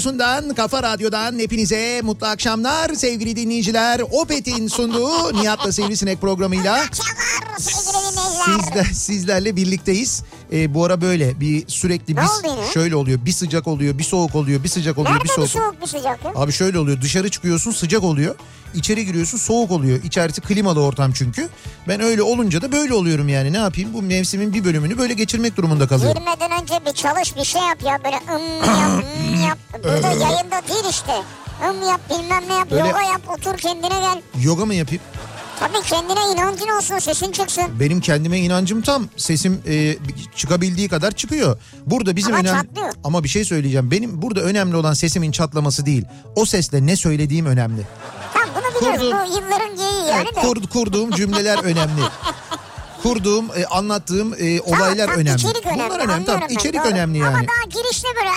Radyosundan, kafa radyodan hepinize mutlu akşamlar sevgili dinleyiciler. Opet'in sunduğu Nihat'la Sivrisinek programıyla sizler, sizlerle birlikteyiz. Ee, bu ara böyle bir sürekli Ne bir şöyle oluyor. Bir sıcak oluyor, bir soğuk oluyor, bir sıcak oluyor, Nerede bir soğuk. soğuk bir sıcak ya? Abi şöyle oluyor dışarı çıkıyorsun sıcak oluyor. İçeri giriyorsun soğuk oluyor. İçerisi klimalı ortam çünkü. Ben öyle olunca da böyle oluyorum yani. Ne yapayım? Bu mevsimin bir bölümünü böyle geçirmek durumunda kalıyorum. Girmeden önce bir çalış bir şey yap ya böyle ım yap ım yap. Burada yayında değil işte. Im yap bilmem ne yap Böyle- yoga yap otur kendine gel. Yoga mı yapayım? Tabii kendine inancın olsun sesin çıksın. Benim kendime inancım tam. Sesim e, çıkabildiği kadar çıkıyor. Burada bizim Ama önemli çatlıyor. ama bir şey söyleyeceğim. Benim burada önemli olan sesimin çatlaması değil. O sesle ne söylediğim önemli. Tamam bunu biliyoruz Kurdum. bu yılların geyiği yani Evet, de. kur- kurduğum cümleler önemli. Kurduğum, e, anlattığım e, olaylar Tamam, önemli. içerik önemli. Bunlar önemli. Tamam, ben, içerik doğru. önemli yani. Ama daha girişte böyle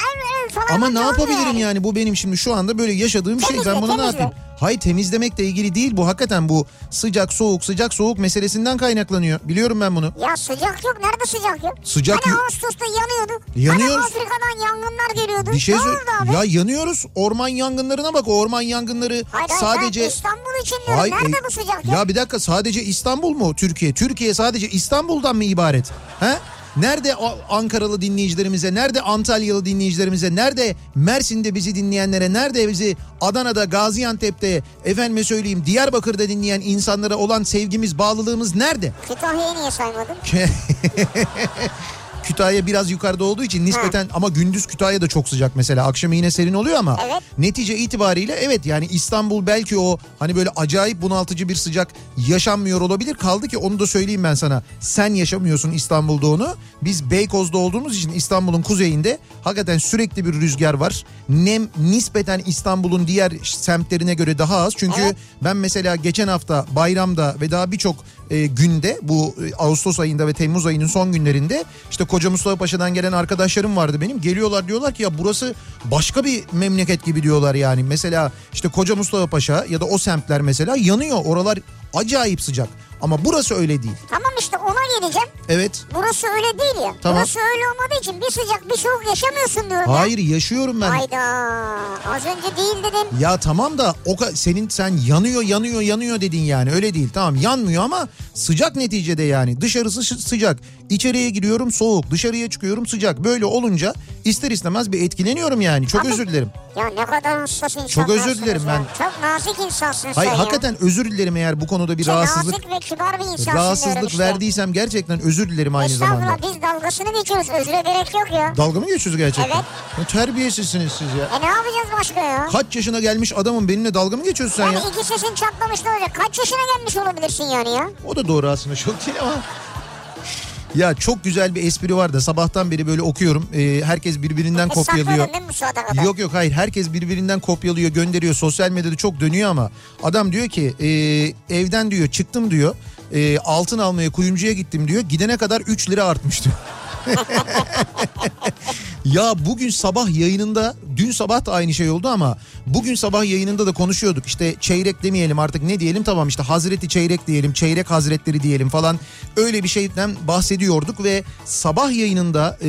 falan. Ama ne yapabilirim yani bu benim şimdi şu anda böyle yaşadığım şey Temizle, ben buna ne temizle. yapayım? Hayır temizlemekle ilgili değil bu hakikaten bu sıcak soğuk sıcak soğuk meselesinden kaynaklanıyor. Biliyorum ben bunu. Ya sıcak yok. Nerede sıcak yok? Sıcak hani yok. Ağustos'ta yanıyorduk. Yanıyoruz. Hani Afrika'dan yangınlar geliyordu. Bir şey ne oldu abi? Ya yanıyoruz. Orman yangınlarına bak. Orman yangınları Hayır, hayır, sadece ben İstanbul için diyorum. Hayır, Nerede e, bu sıcak ya? Ya bir dakika sadece İstanbul mu Türkiye? Türkiye sadece İstanbul'dan mı ibaret? He? Nerede Ankaralı dinleyicilerimize, nerede Antalyalı dinleyicilerimize, nerede Mersin'de bizi dinleyenlere, nerede bizi Adana'da, Gaziantep'te, efendime söyleyeyim Diyarbakır'da dinleyen insanlara olan sevgimiz, bağlılığımız nerede? Kütahya'yı niye saymadın? Kütahya biraz yukarıda olduğu için nispeten ama gündüz Kütahya da çok sıcak mesela. Akşam yine serin oluyor ama Evet. netice itibariyle evet yani İstanbul belki o hani böyle acayip bunaltıcı bir sıcak yaşanmıyor olabilir. Kaldı ki onu da söyleyeyim ben sana. Sen yaşamıyorsun İstanbul'da onu. Biz Beykoz'da olduğumuz için İstanbul'un kuzeyinde hakikaten sürekli bir rüzgar var. Nem nispeten İstanbul'un diğer semtlerine göre daha az. Çünkü Evet. ben mesela geçen hafta bayramda ve daha birçok e, günde bu e, Ağustos ayında ve Temmuz ayının son günlerinde işte Koca Mustafa Paşa'dan gelen arkadaşlarım vardı benim. Geliyorlar diyorlar ki ya burası başka bir memleket gibi diyorlar yani. Mesela işte Koca Mustafa Paşa ya da o semtler mesela yanıyor. Oralar acayip sıcak. Ama burası öyle değil. Tamam işte ona geleceğim. Evet. Burası öyle değil ya. Tamam. Burası öyle olmadığı için bir sıcak bir soğuk yaşamıyorsun diyorum Hayır yaşıyorum ya. ben. Hayda. Az önce değil dedim. Ya tamam da o senin sen yanıyor yanıyor yanıyor dedin yani öyle değil tamam yanmıyor ama sıcak neticede yani dışarısı sıcak içeriye giriyorum soğuk dışarıya çıkıyorum sıcak böyle olunca ister istemez bir etkileniyorum yani çok Abi, özür dilerim. Ya ne kadar hassas Çok özür dilerim ya. ben. Çok nazik insansın Hayır sen hakikaten özür dilerim eğer bu konuda bir ya. rahatsızlık Nazik ve kibar bir insansın rahatsızlık işte. verdiysem gerçekten özür dilerim aynı zamanda. Estağfurullah biz dalgasını geçiyoruz. Özre gerek yok ya. Dalga mı geçiyorsunuz gerçekten? Evet. Ne terbiyesizsiniz siz ya. E ne yapacağız başka ya? Kaç yaşına gelmiş adamın benimle dalga mı geçiyorsun sen Yani ya? iki sesin çatlamış ne olacak? Kaç yaşına gelmiş olabilirsin yani ya? O da doğru aslında çok değil ama. Ya çok güzel bir espri var da sabahtan beri böyle okuyorum. Ee, herkes birbirinden Hiç kopyalıyor. kadar? Yok yok hayır herkes birbirinden kopyalıyor gönderiyor sosyal medyada çok dönüyor ama adam diyor ki e, evden diyor çıktım diyor e, altın almaya kuyumcuya gittim diyor gidene kadar 3 lira artmış diyor. ya bugün sabah yayınında dün sabah da aynı şey oldu ama bugün sabah yayınında da konuşuyorduk işte çeyrek demeyelim artık ne diyelim tamam işte Hazreti çeyrek diyelim çeyrek hazretleri diyelim falan öyle bir şeyden bahsediyorduk ve sabah yayınında e,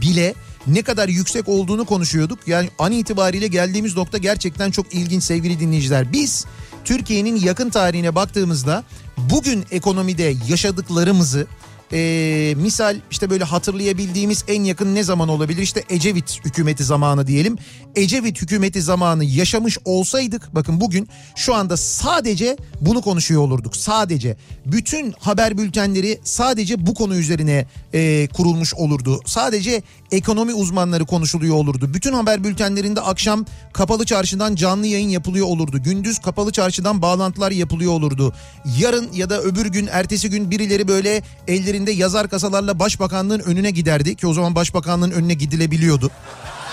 bile ne kadar yüksek olduğunu konuşuyorduk. Yani an itibariyle geldiğimiz nokta gerçekten çok ilginç sevgili dinleyiciler. Biz Türkiye'nin yakın tarihine baktığımızda bugün ekonomide yaşadıklarımızı ee, misal işte böyle hatırlayabildiğimiz en yakın ne zaman olabilir? İşte Ecevit hükümeti zamanı diyelim. Ecevit hükümeti zamanı yaşamış olsaydık bakın bugün şu anda sadece bunu konuşuyor olurduk. Sadece bütün haber bültenleri sadece bu konu üzerine e, kurulmuş olurdu. Sadece ekonomi uzmanları konuşuluyor olurdu. Bütün haber bültenlerinde akşam kapalı çarşıdan canlı yayın yapılıyor olurdu. Gündüz kapalı çarşıdan bağlantılar yapılıyor olurdu. Yarın ya da öbür gün ertesi gün birileri böyle ellerinde yazar kasalarla başbakanlığın önüne giderdi ki o zaman başbakanlığın önüne gidilebiliyordu.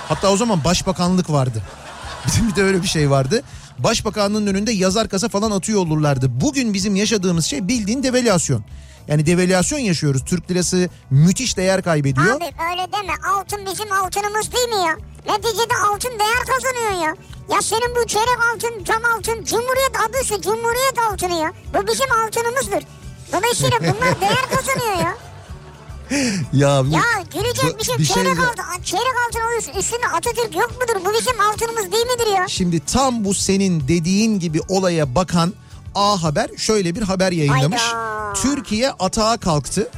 Hatta o zaman başbakanlık vardı. Bizim bir de öyle bir şey vardı. Başbakanlığın önünde yazar kasa falan atıyor olurlardı. Bugün bizim yaşadığımız şey bildiğin devalüasyon. Yani devalüasyon yaşıyoruz. Türk lirası müthiş değer kaybediyor. Abi öyle deme altın bizim altınımız değil mi ya? Neticede altın değer kazanıyor ya. Ya senin bu çeyrek altın, tam altın, cumhuriyet adı şu cumhuriyet altını ya. Bu bizim altınımızdır. Dolayısıyla bunlar değer kazanıyor ya. Ya, bu- Ya gülecek bir şey, bir şey çeyrek de- altın, çeyrek altın üstünde Atatürk yok mudur? Bu bizim altınımız değil midir ya? Şimdi tam bu senin dediğin gibi olaya bakan A Haber şöyle bir haber yayınlamış. Hayda. Türkiye atağa kalktı.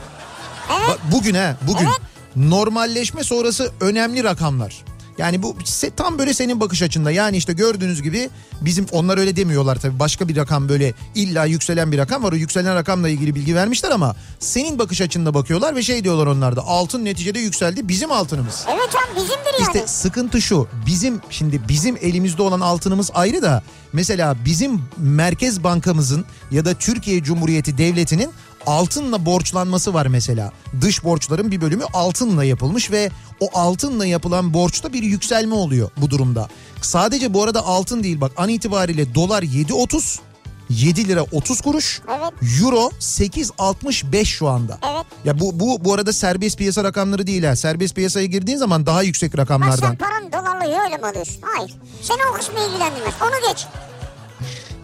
Evet. Bak bugün ha bugün. Evet. Normalleşme sonrası önemli rakamlar. Yani bu tam böyle senin bakış açında. Yani işte gördüğünüz gibi bizim onlar öyle demiyorlar tabii. Başka bir rakam böyle illa yükselen bir rakam var. O yükselen rakamla ilgili bilgi vermişler ama senin bakış açında bakıyorlar ve şey diyorlar onlar da. Altın neticede yükseldi bizim altınımız. Evet abi bizimdir yani. İşte sıkıntı şu bizim şimdi bizim elimizde olan altınımız ayrı da mesela bizim Merkez Bankamızın ya da Türkiye Cumhuriyeti Devleti'nin altınla borçlanması var mesela. Dış borçların bir bölümü altınla yapılmış ve o altınla yapılan borçta bir yükselme oluyor bu durumda. Sadece bu arada altın değil bak an itibariyle dolar 7.30 7 lira 30 kuruş. Evet. Euro 8.65 şu anda. Evet. Ya bu bu bu arada serbest piyasa rakamları değil ha. Serbest piyasaya girdiğin zaman daha yüksek Ha sen rakamlardan. paranı dolarla öyle mi alıyorsun? Hayır. Seni o kısmı ilgilendirmez. Onu geç.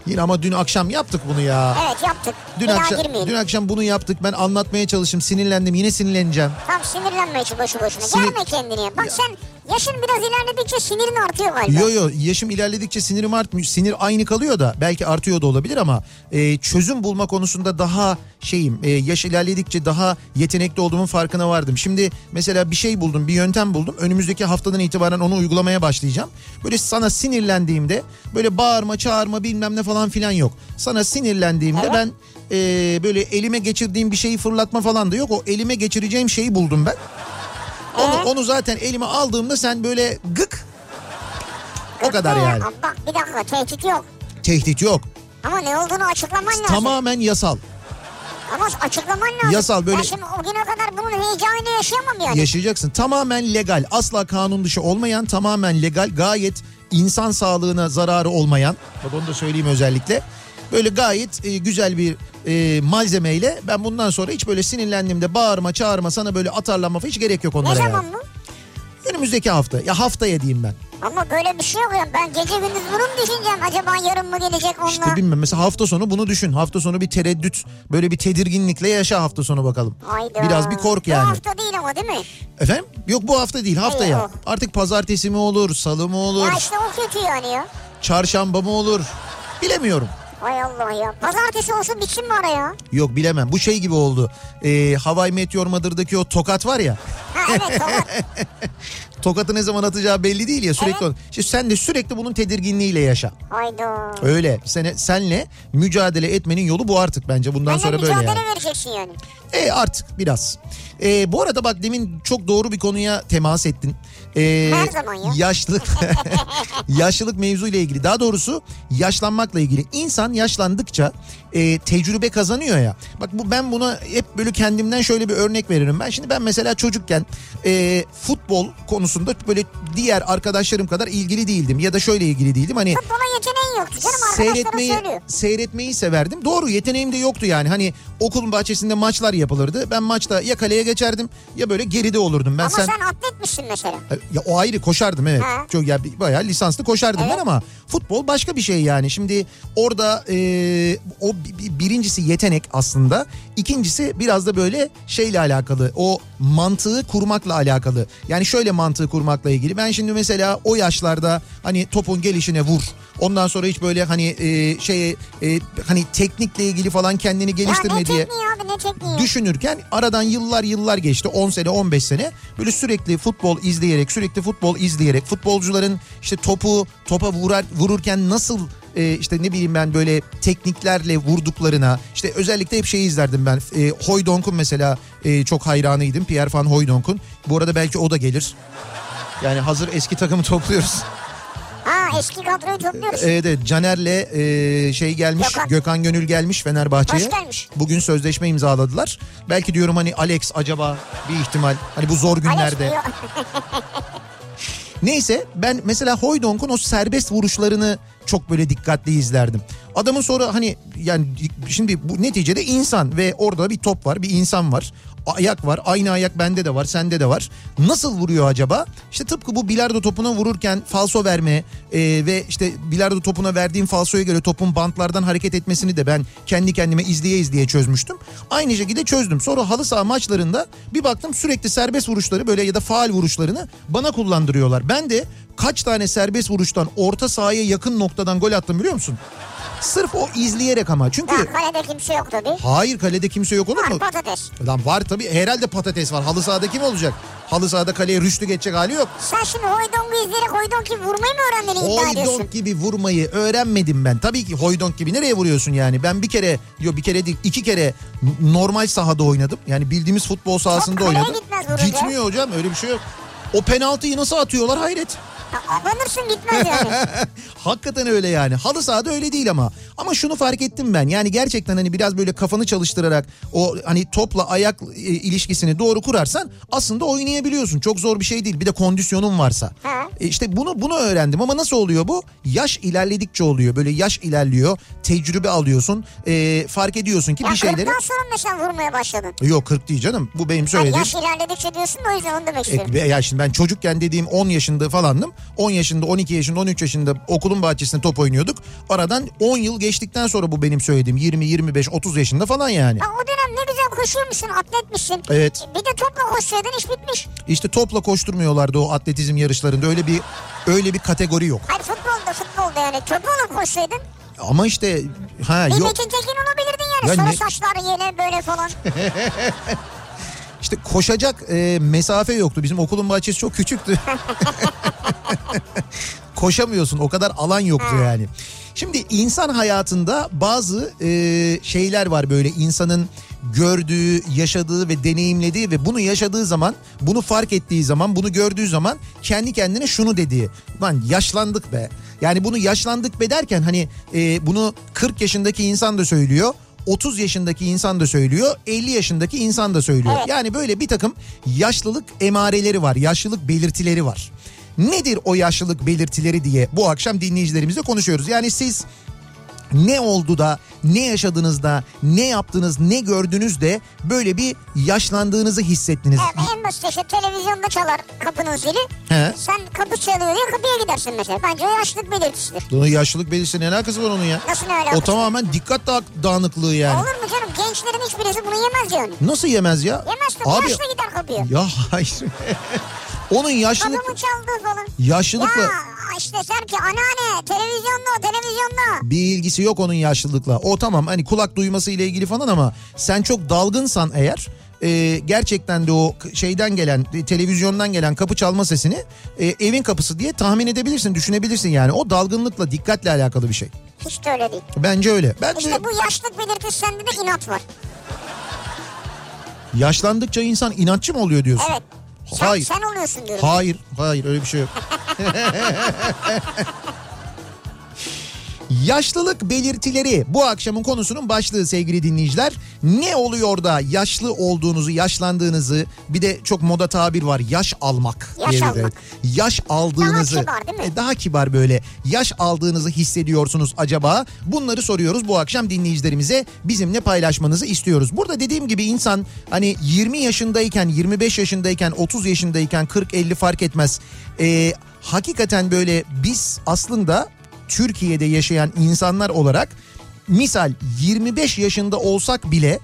Yine ama dün akşam yaptık bunu ya. Evet yaptık. Dün bir akşam girmeyelim. dün akşam bunu yaptık. Ben anlatmaya çalıştım. Sinirlendim. Yine sinirleneceğim. Tam sinirlenme şu boşu boşuna. Sinir- Gelme kendine. Bak sen yaşın biraz ilerledikçe sinirin artıyor galiba. Yo yo yaşım ilerledikçe sinirim artmıyor. Sinir aynı kalıyor da belki artıyor da olabilir ama e, çözüm bulma konusunda daha şeyim. E, yaş ilerledikçe daha yetenekli olduğumun farkına vardım. Şimdi mesela bir şey buldum, bir yöntem buldum. Önümüzdeki haftadan itibaren onu uygulamaya başlayacağım. Böyle sana sinirlendiğimde böyle bağırma, çağırma bilmem ne falan filan yok. Sana sinirlendiğimde Evet. ben e, böyle elime geçirdiğim bir şeyi fırlatma falan da yok. O elime geçireceğim şeyi buldum ben. Onu, Ee? onu zaten elime aldığımda sen böyle gık o kadar yani. Ama Bak bir dakika tehdit yok. Tehdit yok. Ama ne olduğunu açıklaman lazım. Tamamen yasal. Ama açıklaman lazım. Yasal, böyle- Ben şimdi o güne kadar bunun heyecanını yaşayamam yani. Yaşayacaksın. Tamamen legal. Asla kanun dışı olmayan, tamamen legal, gayet insan sağlığına zararı olmayan. Bak onu da söyleyeyim özellikle. Böyle gayet e, güzel bir e, malzemeyle ben bundan sonra hiç böyle sinirlendiğimde bağırma, çağırma, sana böyle atarlanma falan hiç gerek yok ne onlara. zaman yani. bu? Önümüzdeki hafta. Ya haftaya diyeyim ben. Ama böyle bir şey yok ya. Ben gece gündüz bunu mu düşüneceğim? Acaba yarın mı gelecek onunla? İşte bilmem mesela hafta sonu bunu düşün. Hafta sonu bir tereddüt, böyle bir tedirginlikle yaşa hafta sonu bakalım. Hayda. Biraz bir kork yani. Bu hafta değil ama değil mi? Efendim? Yok bu hafta değil haftaya. Yok. Artık pazartesi mi olur, salı mı olur, Ya işte o kötü yani ya. çarşamba mı olur? Bilemiyorum. Hay Allah ya. Pazartesi olsun bitsin mi araya? Yok bilemem. Bu şey gibi oldu. Ee, Hawaii Meteor Mother'daki o tokat var ya. Ha evet tamam. Tokatı ne zaman atacağı belli değil ya sürekli. Evet. İşte sen de sürekli bunun tedirginliğiyle yaşa. Hayda. Öyle. Sene, senle mücadele etmenin yolu bu artık bence. Bundan sonra böyle mücadele yani. vereceksin yani. E artık biraz. E, bu arada bak demin çok doğru bir konuya temas ettin. Ee, Her zaman ya. Yaşlılık, yaşlılık mevzuyla ilgili daha doğrusu yaşlanmakla ilgili. İnsan yaşlandıkça e, tecrübe kazanıyor ya. Bak bu ben buna hep böyle kendimden şöyle bir örnek veririm. Ben şimdi ben mesela çocukken e, futbol konusunda böyle diğer arkadaşlarım kadar ilgili değildim. Ya da şöyle ilgili değildim. Hani Futbola yeteneğin yoktu canım seyretmeyi söylüyor. seyretmeyi severdim. Doğru yeteneğim de yoktu yani. Hani okulun bahçesinde maçlar yapılırdı. Ben maçta ya kaleye geçerdim ya böyle geride olurdum. Ben Ama sen, sen atletmişsin mesela. Ya o ayrı koşardım evet. Ha. Çok ya bayağı lisanslı koşardım ben Evet. ama futbol başka bir şey yani. Şimdi orada e, o bi- bi- birincisi yetenek aslında. İkincisi biraz da böyle şeyle alakalı. O mantığı kurmakla alakalı. Yani şöyle mantığı kurmakla ilgili. Ben şimdi mesela o yaşlarda hani topun gelişine vur. Ondan sonra hiç böyle hani e, şey e, hani teknikle ilgili falan kendini Ya geliştirme ne diye abi ne tekniği? düşünürken aradan yıllar yıllar geçti 10 sene 15 sene böyle sürekli futbol izleyerek sürekli futbol izleyerek futbolcuların işte topu topa vurar vururken nasıl e, işte ne bileyim ben böyle tekniklerle vurduklarına işte özellikle hep şeyi izlerdim ben. E, Hoydonk'un mesela e, çok hayranıydım Pierre van Hooydonk'un. Bu arada belki o da gelir. Yani hazır eski takımı topluyoruz. Ha eski kadroyu topluyoruz. Evet, evet Caner'le e, şey gelmiş Gökhan. Gökhan. Gönül gelmiş Fenerbahçe'ye. Hoş gelmiş. Bugün sözleşme imzaladılar. Belki diyorum hani Alex acaba bir ihtimal hani bu zor günlerde. Neyse ben mesela Hoydonk'un o serbest vuruşlarını çok böyle dikkatli izlerdim. Adamın sonra hani yani şimdi bu neticede insan ve orada bir top var bir insan var. Ayak var aynı ayak bende de var sende de var. Nasıl vuruyor acaba? İşte tıpkı bu bilardo topuna vururken falso verme e, ve işte bilardo topuna verdiğim falsoya göre topun bantlardan hareket etmesini de ben kendi kendime izleye izleye çözmüştüm. Aynı şekilde çözdüm. Sonra halı saha maçlarında bir baktım sürekli serbest vuruşları böyle ya da faal vuruşlarını bana kullandırıyorlar. Ben de kaç tane serbest vuruştan orta sahaya yakın noktadan gol attım biliyor musun? Sırf o izleyerek ama. Çünkü Ya kalede kimse yok tabii. hayır kalede kimse yok olur Var mu? patates. Lan var tabii herhalde patates var. Halı sahada kim olacak? Halı sahada kaleye rüştü geçecek hali yok. Sen şimdi Hoydong'u izleyerek Hoydong gibi vurmayı mı öğrendin iddia ediyorsun? Hoydonk gibi vurmayı öğrenmedim ben. Tabii ki Hoydonk gibi nereye vuruyorsun yani? Ben bir kere, yok bir kere değil iki kere normal sahada oynadım. Yani bildiğimiz futbol sahasında kaleye oynadım. gitmez. Gitmiyor hocam öyle bir şey yok. O penaltıyı nasıl atıyorlar hayret. Ha, abanırsın gitmez yani. Hakikaten öyle yani. Halı sahada öyle değil ama. Ama şunu fark ettim ben. Yani gerçekten hani biraz böyle kafanı çalıştırarak o hani topla ayak e, ilişkisini doğru kurarsan aslında oynayabiliyorsun. Çok zor bir şey değil. Bir de kondisyonun varsa. Ha. E işte bunu bunu öğrendim ama nasıl oluyor bu? Yaş ilerledikçe oluyor. Böyle yaş ilerliyor. Tecrübe alıyorsun. E, fark ediyorsun ki ya bir şeyleri... 40'tan sonra mı sen vurmaya başladın? Yok 40 değil canım. Bu benim söylediğim. yaş ilerledikçe diyorsun da o yüzden onu demek istiyorum. E, ya şimdi ben çocukken dediğim 10 yaşında falandım. 10 yaşında, 12 yaşında, 13 yaşında okulun bahçesinde top oynuyorduk. Aradan 10 yıl geçtikten sonra bu benim söylediğim 20, 25, 30 yaşında falan yani. Ha, o dönem ne güzel koşuyormuşsun, atletmişsin. Evet. Bir de topla koşsaydın iş bitmiş. İşte topla koşturmuyorlardı o atletizm yarışlarında. Öyle bir öyle bir kategori yok. Hayır futbolda futbolda yani topla koşsaydın. Ama işte ha Bir yok. Metin Tekin olabilirdin yani. Ya Sarı ne- saçlar yine böyle falan. İşte koşacak e, mesafe yoktu. Bizim okulun bahçesi çok küçüktü. Koşamıyorsun o kadar alan yoktu yani. Şimdi insan hayatında bazı e, şeyler var böyle insanın gördüğü, yaşadığı ve deneyimlediği ve bunu yaşadığı zaman, bunu fark ettiği zaman, bunu gördüğü zaman kendi kendine şunu dediği. Lan yaşlandık be. Yani bunu yaşlandık be derken hani e, bunu 40 yaşındaki insan da söylüyor. 30 yaşındaki insan da söylüyor, 50 yaşındaki insan da söylüyor. Evet. Yani böyle bir takım yaşlılık emareleri var, yaşlılık belirtileri var. Nedir o yaşlılık belirtileri diye bu akşam dinleyicilerimizle konuşuyoruz. Yani siz ne oldu da ne yaşadınızda ne yaptınız ne gördünüz de böyle bir yaşlandığınızı hissettiniz. Evet, en basit işte televizyonda çalar kapının zili. He. Sen kapı çalıyor diye kapıya gidersin mesela. Bence o yaşlılık belirtisidir. Bunun yaşlılık belirtisi ne alakası var onun ya? Nasıl ne O alakası? tamamen dikkat da- dağınıklığı yani. Olur mu canım? Gençlerin hiçbirisi bunu yemez yani. Nasıl yemez ya? Yemez tabii. Abi Yaşlı gider kapıya. ya hayır. onun yaşlılık Kapımı çaldı falan. yaşlılıkla Ya işte der ki anneanne televizyonda o televizyonda. bir ilgisi yok onun yaşlılıkla. O tamam hani kulak duyması ile ilgili falan ama sen çok dalgınsan eğer e, gerçekten de o şeyden gelen e, televizyondan gelen kapı çalma sesini e, evin kapısı diye tahmin edebilirsin düşünebilirsin yani o dalgınlıkla dikkatle alakalı bir şey. Hiç de öyle değil. Bence öyle. Ben de İşte bu yaşlılık belirtisi sende de inat var. yaşlandıkça insan inatçı mı oluyor diyorsun? Evet. Sen, Hayır. sen oluyorsun diyorum. Hayır, hayır öyle bir şey yok. Yaşlılık belirtileri bu akşamın konusunun başlığı sevgili dinleyiciler. Ne oluyor da yaşlı olduğunuzu, yaşlandığınızı bir de çok moda tabir var yaş almak. Yaş diye almak. Yaş aldığınızı. Daha kibar değil mi? E, Daha kibar böyle. Yaş aldığınızı hissediyorsunuz acaba? Bunları soruyoruz bu akşam dinleyicilerimize. Bizimle paylaşmanızı istiyoruz. Burada dediğim gibi insan hani 20 yaşındayken, 25 yaşındayken, 30 yaşındayken 40-50 fark etmez. E, hakikaten böyle biz aslında Türkiye'de yaşayan insanlar olarak misal 25 yaşında olsak bile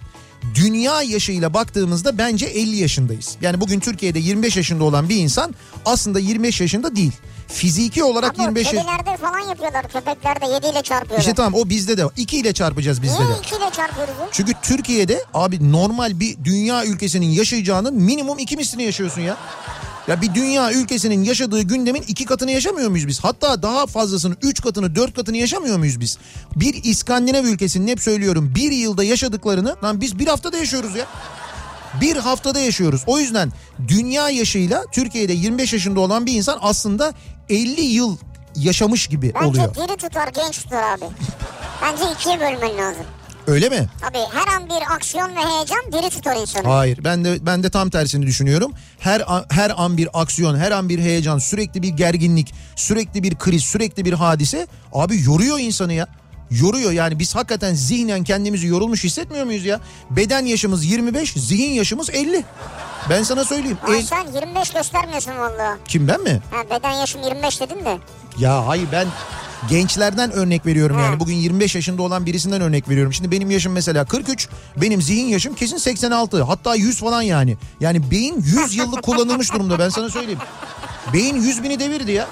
dünya yaşıyla baktığımızda bence 50 yaşındayız. Yani bugün Türkiye'de 25 yaşında olan bir insan aslında 25 yaşında değil. Fiziki olarak Ama 25 yaş... kedilerde falan yapıyorlar. Köpeklerde 7 ile çarpıyorlar. İşte tamam o bizde de 2 ile çarpacağız bizde Niye de. 2 ile çarpıyoruz? Çünkü Türkiye'de abi normal bir dünya ülkesinin yaşayacağının minimum iki mislini yaşıyorsun ya. Ya bir dünya ülkesinin yaşadığı gündemin iki katını yaşamıyor muyuz biz? Hatta daha fazlasını, üç katını, dört katını yaşamıyor muyuz biz? Bir İskandinav ülkesinin hep söylüyorum bir yılda yaşadıklarını lan biz bir haftada yaşıyoruz ya. Bir haftada yaşıyoruz. O yüzden dünya yaşıyla Türkiye'de 25 yaşında olan bir insan aslında 50 yıl yaşamış gibi Bence oluyor. diri tutar genç tutar abi. Bence ikiye bölmen lazım. Öyle mi? Tabii her an bir aksiyon ve heyecan diri tutar insanı. Hayır ben de ben de tam tersini düşünüyorum. Her an, her an bir aksiyon, her an bir heyecan, sürekli bir gerginlik, sürekli bir kriz, sürekli bir hadise abi yoruyor insanı ya. Yoruyor yani biz hakikaten zihnen kendimizi yorulmuş hissetmiyor muyuz ya? Beden yaşımız 25, zihin yaşımız 50. Ben sana söyleyeyim. Ay El- sen 25 göstermiyorsun valla. Kim ben mi? Ha, beden yaşım 25 dedin de. Ya hayır ben gençlerden örnek veriyorum yani. Bugün 25 yaşında olan birisinden örnek veriyorum. Şimdi benim yaşım mesela 43. Benim zihin yaşım kesin 86. Hatta 100 falan yani. Yani beyin 100 yıllık kullanılmış durumda ben sana söyleyeyim. Beyin 100 bini devirdi ya.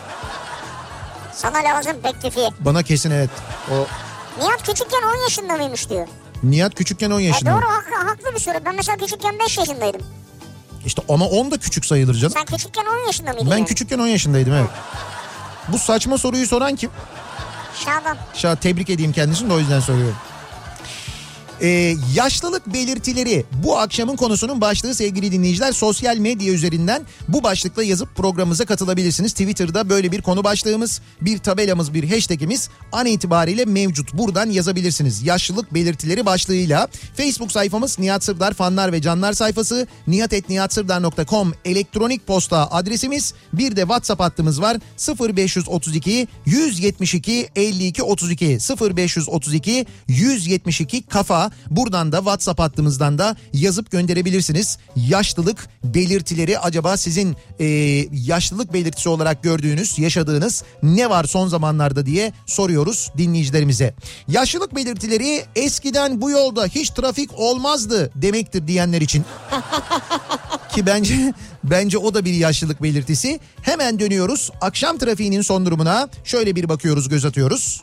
Sana lazım bektifiye. Bana kesin evet. O Nihat küçükken 10 yaşında mıymış diyor. Nihat küçükken 10 E yaşında. doğru haklı, haklı bir soru. Ben mesela küçükken 5 yaşındaydım. İşte ama 10 da küçük sayılır canım. Sen küçükken 10 yaşında mıydın? Ben yani? küçükken 10 yaşındaydım evet. Bu saçma soruyu soran kim? Şaban. Şah tebrik edeyim kendisini de o yüzden soruyorum. Ee, yaşlılık belirtileri bu akşamın konusunun başlığı sevgili dinleyiciler. Sosyal medya üzerinden bu başlıkla yazıp programımıza katılabilirsiniz. Twitter'da böyle bir konu başlığımız, bir tabelamız, bir hashtagimiz an itibariyle mevcut. Buradan yazabilirsiniz. Yaşlılık belirtileri başlığıyla. Facebook sayfamız Nihat Sırdar fanlar ve canlar sayfası. nihatetnihatsırdar.com elektronik posta adresimiz. Bir de WhatsApp hattımız var. 0532 172 52 32 0532 172 kafa. Buradan da WhatsApp hattımızdan da yazıp gönderebilirsiniz. Yaşlılık belirtileri acaba sizin e, yaşlılık belirtisi olarak gördüğünüz, yaşadığınız ne var son zamanlarda diye soruyoruz dinleyicilerimize. Yaşlılık belirtileri eskiden bu yolda hiç trafik olmazdı demektir diyenler için. Ki bence bence o da bir yaşlılık belirtisi. Hemen dönüyoruz. Akşam trafiğinin son durumuna şöyle bir bakıyoruz, göz atıyoruz.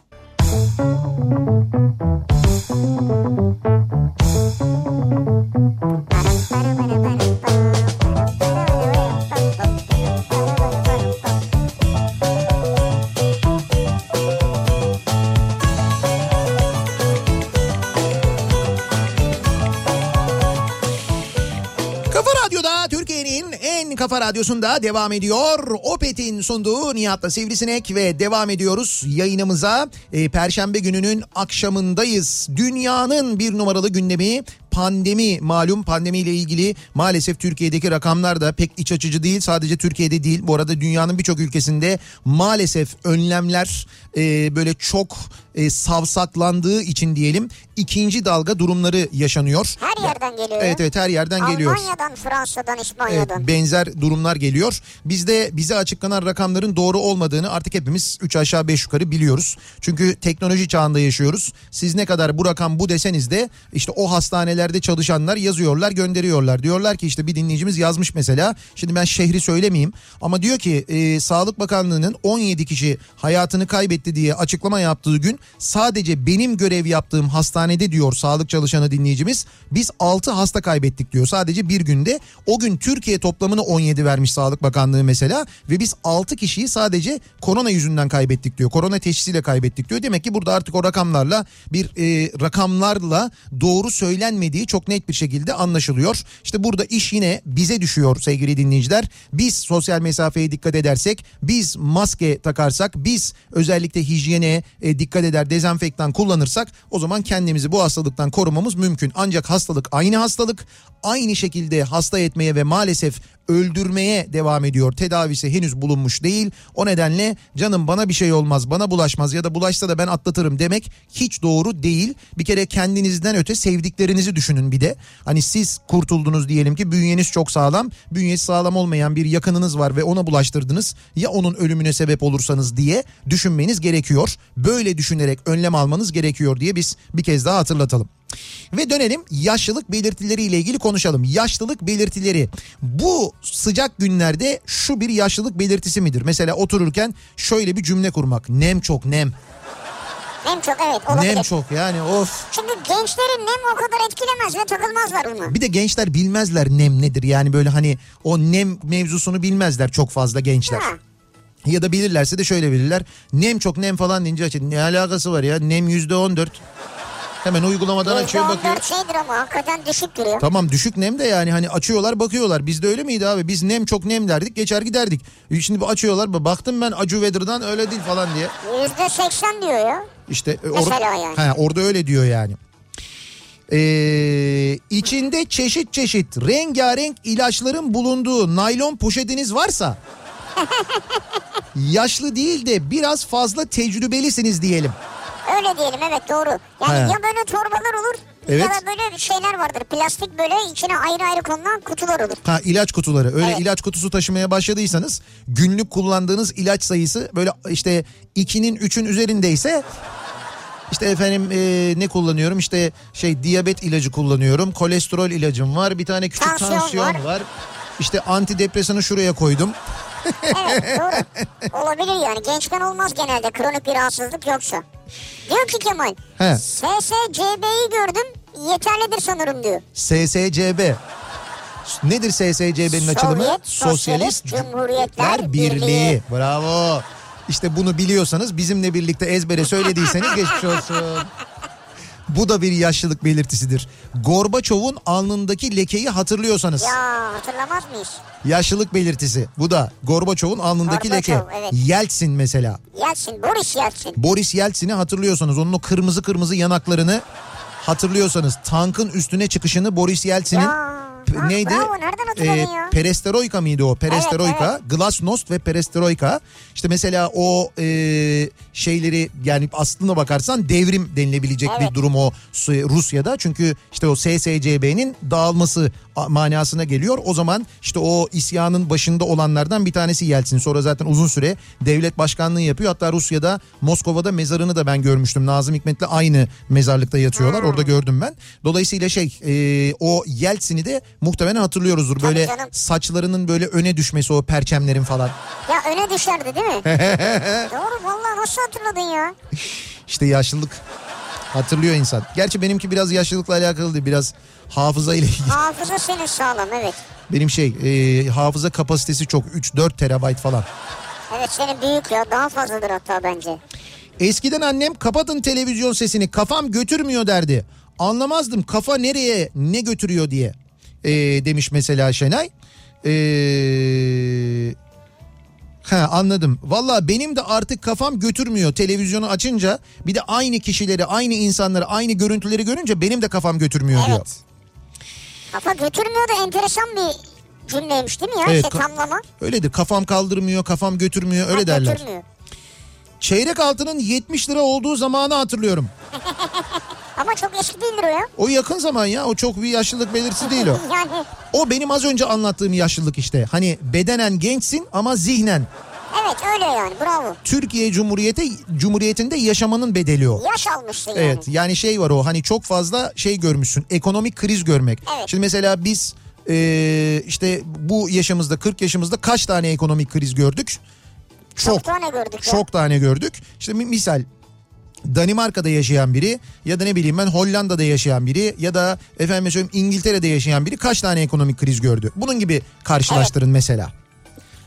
Radyosunda devam ediyor. Opet'in sunduğu Nihat'la Sivrisinek ve devam ediyoruz yayınımıza. Ee, Perşembe gününün akşamındayız. Dünyanın bir numaralı gündemi pandemi malum pandemiyle ilgili maalesef Türkiye'deki rakamlar da pek iç açıcı değil. Sadece Türkiye'de değil bu arada dünyanın birçok ülkesinde maalesef önlemler e, böyle çok e, savsaklandığı için diyelim ikinci dalga durumları yaşanıyor. Her yerden geliyor. Evet evet her yerden geliyor. Almanya'dan, Fransa'dan, Evet, İspanya'dan. benzer durumlar geliyor. Bizde bize açıklanan rakamların doğru olmadığını artık hepimiz 3 aşağı 5 yukarı biliyoruz. Çünkü teknoloji çağında yaşıyoruz. Siz ne kadar bu rakam bu deseniz de işte o hastanelerde çalışanlar yazıyorlar gönderiyorlar. Diyorlar ki işte bir dinleyicimiz yazmış mesela. Şimdi ben şehri söylemeyeyim ama diyor ki e, Sağlık Bakanlığı'nın 17 kişi hayatını kaybetti diye açıklama yaptığı gün sadece benim görev yaptığım hastanede diyor sağlık çalışanı dinleyicimiz biz 6 hasta kaybettik diyor. Sadece bir günde o gün Türkiye toplamını 17 vermiş Sağlık Bakanlığı mesela ve biz 6 kişiyi sadece korona yüzünden kaybettik diyor. Korona teşhisiyle kaybettik diyor. Demek ki burada artık o rakamlarla bir e, rakamlarla doğru söylenmediği söylediği çok net bir şekilde anlaşılıyor. İşte burada iş yine bize düşüyor sevgili dinleyiciler. Biz sosyal mesafeye dikkat edersek, biz maske takarsak, biz özellikle hijyene e, dikkat eder, dezenfektan kullanırsak o zaman kendimizi bu hastalıktan korumamız mümkün. Ancak hastalık aynı hastalık, aynı şekilde hasta etmeye ve maalesef öldürmeye devam ediyor. Tedavisi henüz bulunmuş değil. O nedenle canım bana bir şey olmaz, bana bulaşmaz ya da bulaşsa da ben atlatırım demek hiç doğru değil. Bir kere kendinizden öte sevdiklerinizi düşünün bir de. Hani siz kurtuldunuz diyelim ki bünyeniz çok sağlam. Bünyesi sağlam olmayan bir yakınınız var ve ona bulaştırdınız. Ya onun ölümüne sebep olursanız diye düşünmeniz gerekiyor. Böyle düşünerek önlem almanız gerekiyor diye biz bir kez daha hatırlatalım. Ve dönelim yaşlılık belirtileriyle ilgili konuşalım. Yaşlılık belirtileri bu sıcak günlerde şu bir yaşlılık belirtisi midir? Mesela otururken şöyle bir cümle kurmak. Nem çok nem. Nem çok evet olabilir. Nem çok yani of. Çünkü gençlerin nem o kadar etkilemez ve takılmazlar buna. Bir de gençler bilmezler nem nedir. Yani böyle hani o nem mevzusunu bilmezler çok fazla gençler. Ha. Ya da bilirlerse de şöyle bilirler. Nem çok nem falan deyince açın. Ne alakası var ya? Nem yüzde on dört. Hemen uygulamadan açıyor bakıyor. %14 şeydir ama hakikaten düşük duruyor. Tamam düşük nem de yani hani açıyorlar bakıyorlar. Bizde öyle miydi abi? Biz nem çok nem derdik geçer giderdik. E Şimdi bu açıyorlar baktım ben Acu Weather'dan öyle değil falan diye. %80 diyor ya. İşte e, Mesela yani. He, orada öyle diyor yani. Ee, içinde çeşit çeşit rengarenk ilaçların bulunduğu naylon poşetiniz varsa yaşlı değil de biraz fazla tecrübelisiniz diyelim. Öyle diyelim evet doğru. Yani He. ya böyle torbalar olur Evet. ya da böyle şeyler vardır. Plastik böyle içine ayrı ayrı konulan kutular olur. Ha ilaç kutuları. Öyle Evet. ilaç kutusu taşımaya başladıysanız günlük kullandığınız ilaç sayısı böyle işte 2'nin 3'ün üzerindeyse işte efendim e, ne kullanıyorum? İşte şey diyabet ilacı kullanıyorum. Kolesterol ilacım var. Bir tane küçük Tansiyon tansiyon, var. var. İşte antidepresanı şuraya koydum. Evet doğru. Olabilir yani. Gençken olmaz genelde kronik bir rahatsızlık yoksa. Diyor ki Kemal. He. SSCB'yi gördüm yeterlidir sanırım diyor. SSCB. Nedir SSCB'nin açılımı? Sovyet Sosyalist Cumhuriyetler Birliği. Birliği. Bravo. İşte bunu biliyorsanız bizimle birlikte ezbere söylediyseniz geçmiş olsun. Bu da bir yaşlılık belirtisidir. Gorbaçov'un alnındaki lekeyi hatırlıyorsanız. Ya hatırlamaz mıyız? Yaşlılık belirtisi. Bu da Gorbaçov'un alnındaki Gorbaçov, leke. evet. Yeltsin mesela. Yeltsin, Boris Yeltsin. Boris Yeltsin'i hatırlıyorsanız onun o kırmızı kırmızı yanaklarını hatırlıyorsanız tankın üstüne çıkışını Boris Yeltsin'in Ya, ha, neydi? bravo, nereden ya? Perestroika mıydı o? Perestroika, Glasnost ve Perestroika. İşte mesela o e, şeyleri yani aslına bakarsan devrim denilebilecek Evet. bir durum o Rusya'da. Çünkü işte o SSCB'nin dağılması manasına geliyor. O zaman işte o isyanın başında olanlardan bir tanesi Yeltsin. Sonra zaten uzun süre devlet başkanlığı yapıyor. Hatta Rusya'da Moskova'da mezarını da ben görmüştüm. Nazım Hikmet'le aynı mezarlıkta yatıyorlar. Hmm. Orada gördüm ben. Dolayısıyla şey e, o Yeltsin'i de muhtemelen hatırlıyoruzdur. Tabii Böyle canım. saçlarının böyle öne düşmesi o perçemlerin falan. Ya öne düşerdi değil mi? Doğru vallahi nasıl hatırladın ya? İşte yaşlılık hatırlıyor insan. Gerçi benimki biraz yaşlılıkla alakalı değil. Biraz hafıza ile ilgili. Hafıza senin sağlam evet. Benim şey e, hafıza kapasitesi çok 3-4 terabayt falan. Evet senin büyük ya daha fazladır hatta bence. Eskiden annem kapatın televizyon sesini kafam götürmüyor derdi. Anlamazdım kafa nereye ne götürüyor diye e, demiş mesela Şenay. Eee... Ha anladım. Valla benim de artık kafam götürmüyor televizyonu açınca. Bir de aynı kişileri, aynı insanları, aynı görüntüleri görünce benim de kafam götürmüyor diyor. Kafa götürmüyor da enteresan bir cümleymiş değil mi ya? Evet, İşte tamlama. Öyledir. Kafam kaldırmıyor, kafam götürmüyor öyle Ha, derler. Götürmüyor. Çeyrek altının 70 lira olduğu zamanı hatırlıyorum. Ama çok eski değildir o ya. O yakın zaman ya. O çok bir yaşlılık belirtisi değil o. Yani O benim az önce anlattığım yaşlılık işte. Hani bedenen gençsin ama zihnen. Evet öyle yani bravo. Türkiye Cumhuriyeti Cumhuriyeti'nde yaşamanın bedeli o. Yaş almışsın yani. Evet yani şey var o hani çok fazla şey görmüşsün ekonomik kriz görmek. Evet. Şimdi mesela biz e, işte bu yaşımızda 40 yaşımızda kaç tane ekonomik kriz gördük? Çok. Çok tane gördük ya. Çok tane gördük. İşte mi- misal Danimarka'da yaşayan biri ya da ne bileyim ben Hollanda'da yaşayan biri ya da efendim söyleyeyim İngiltere'de yaşayan biri kaç tane ekonomik kriz gördü? Bunun gibi karşılaştırın mesela.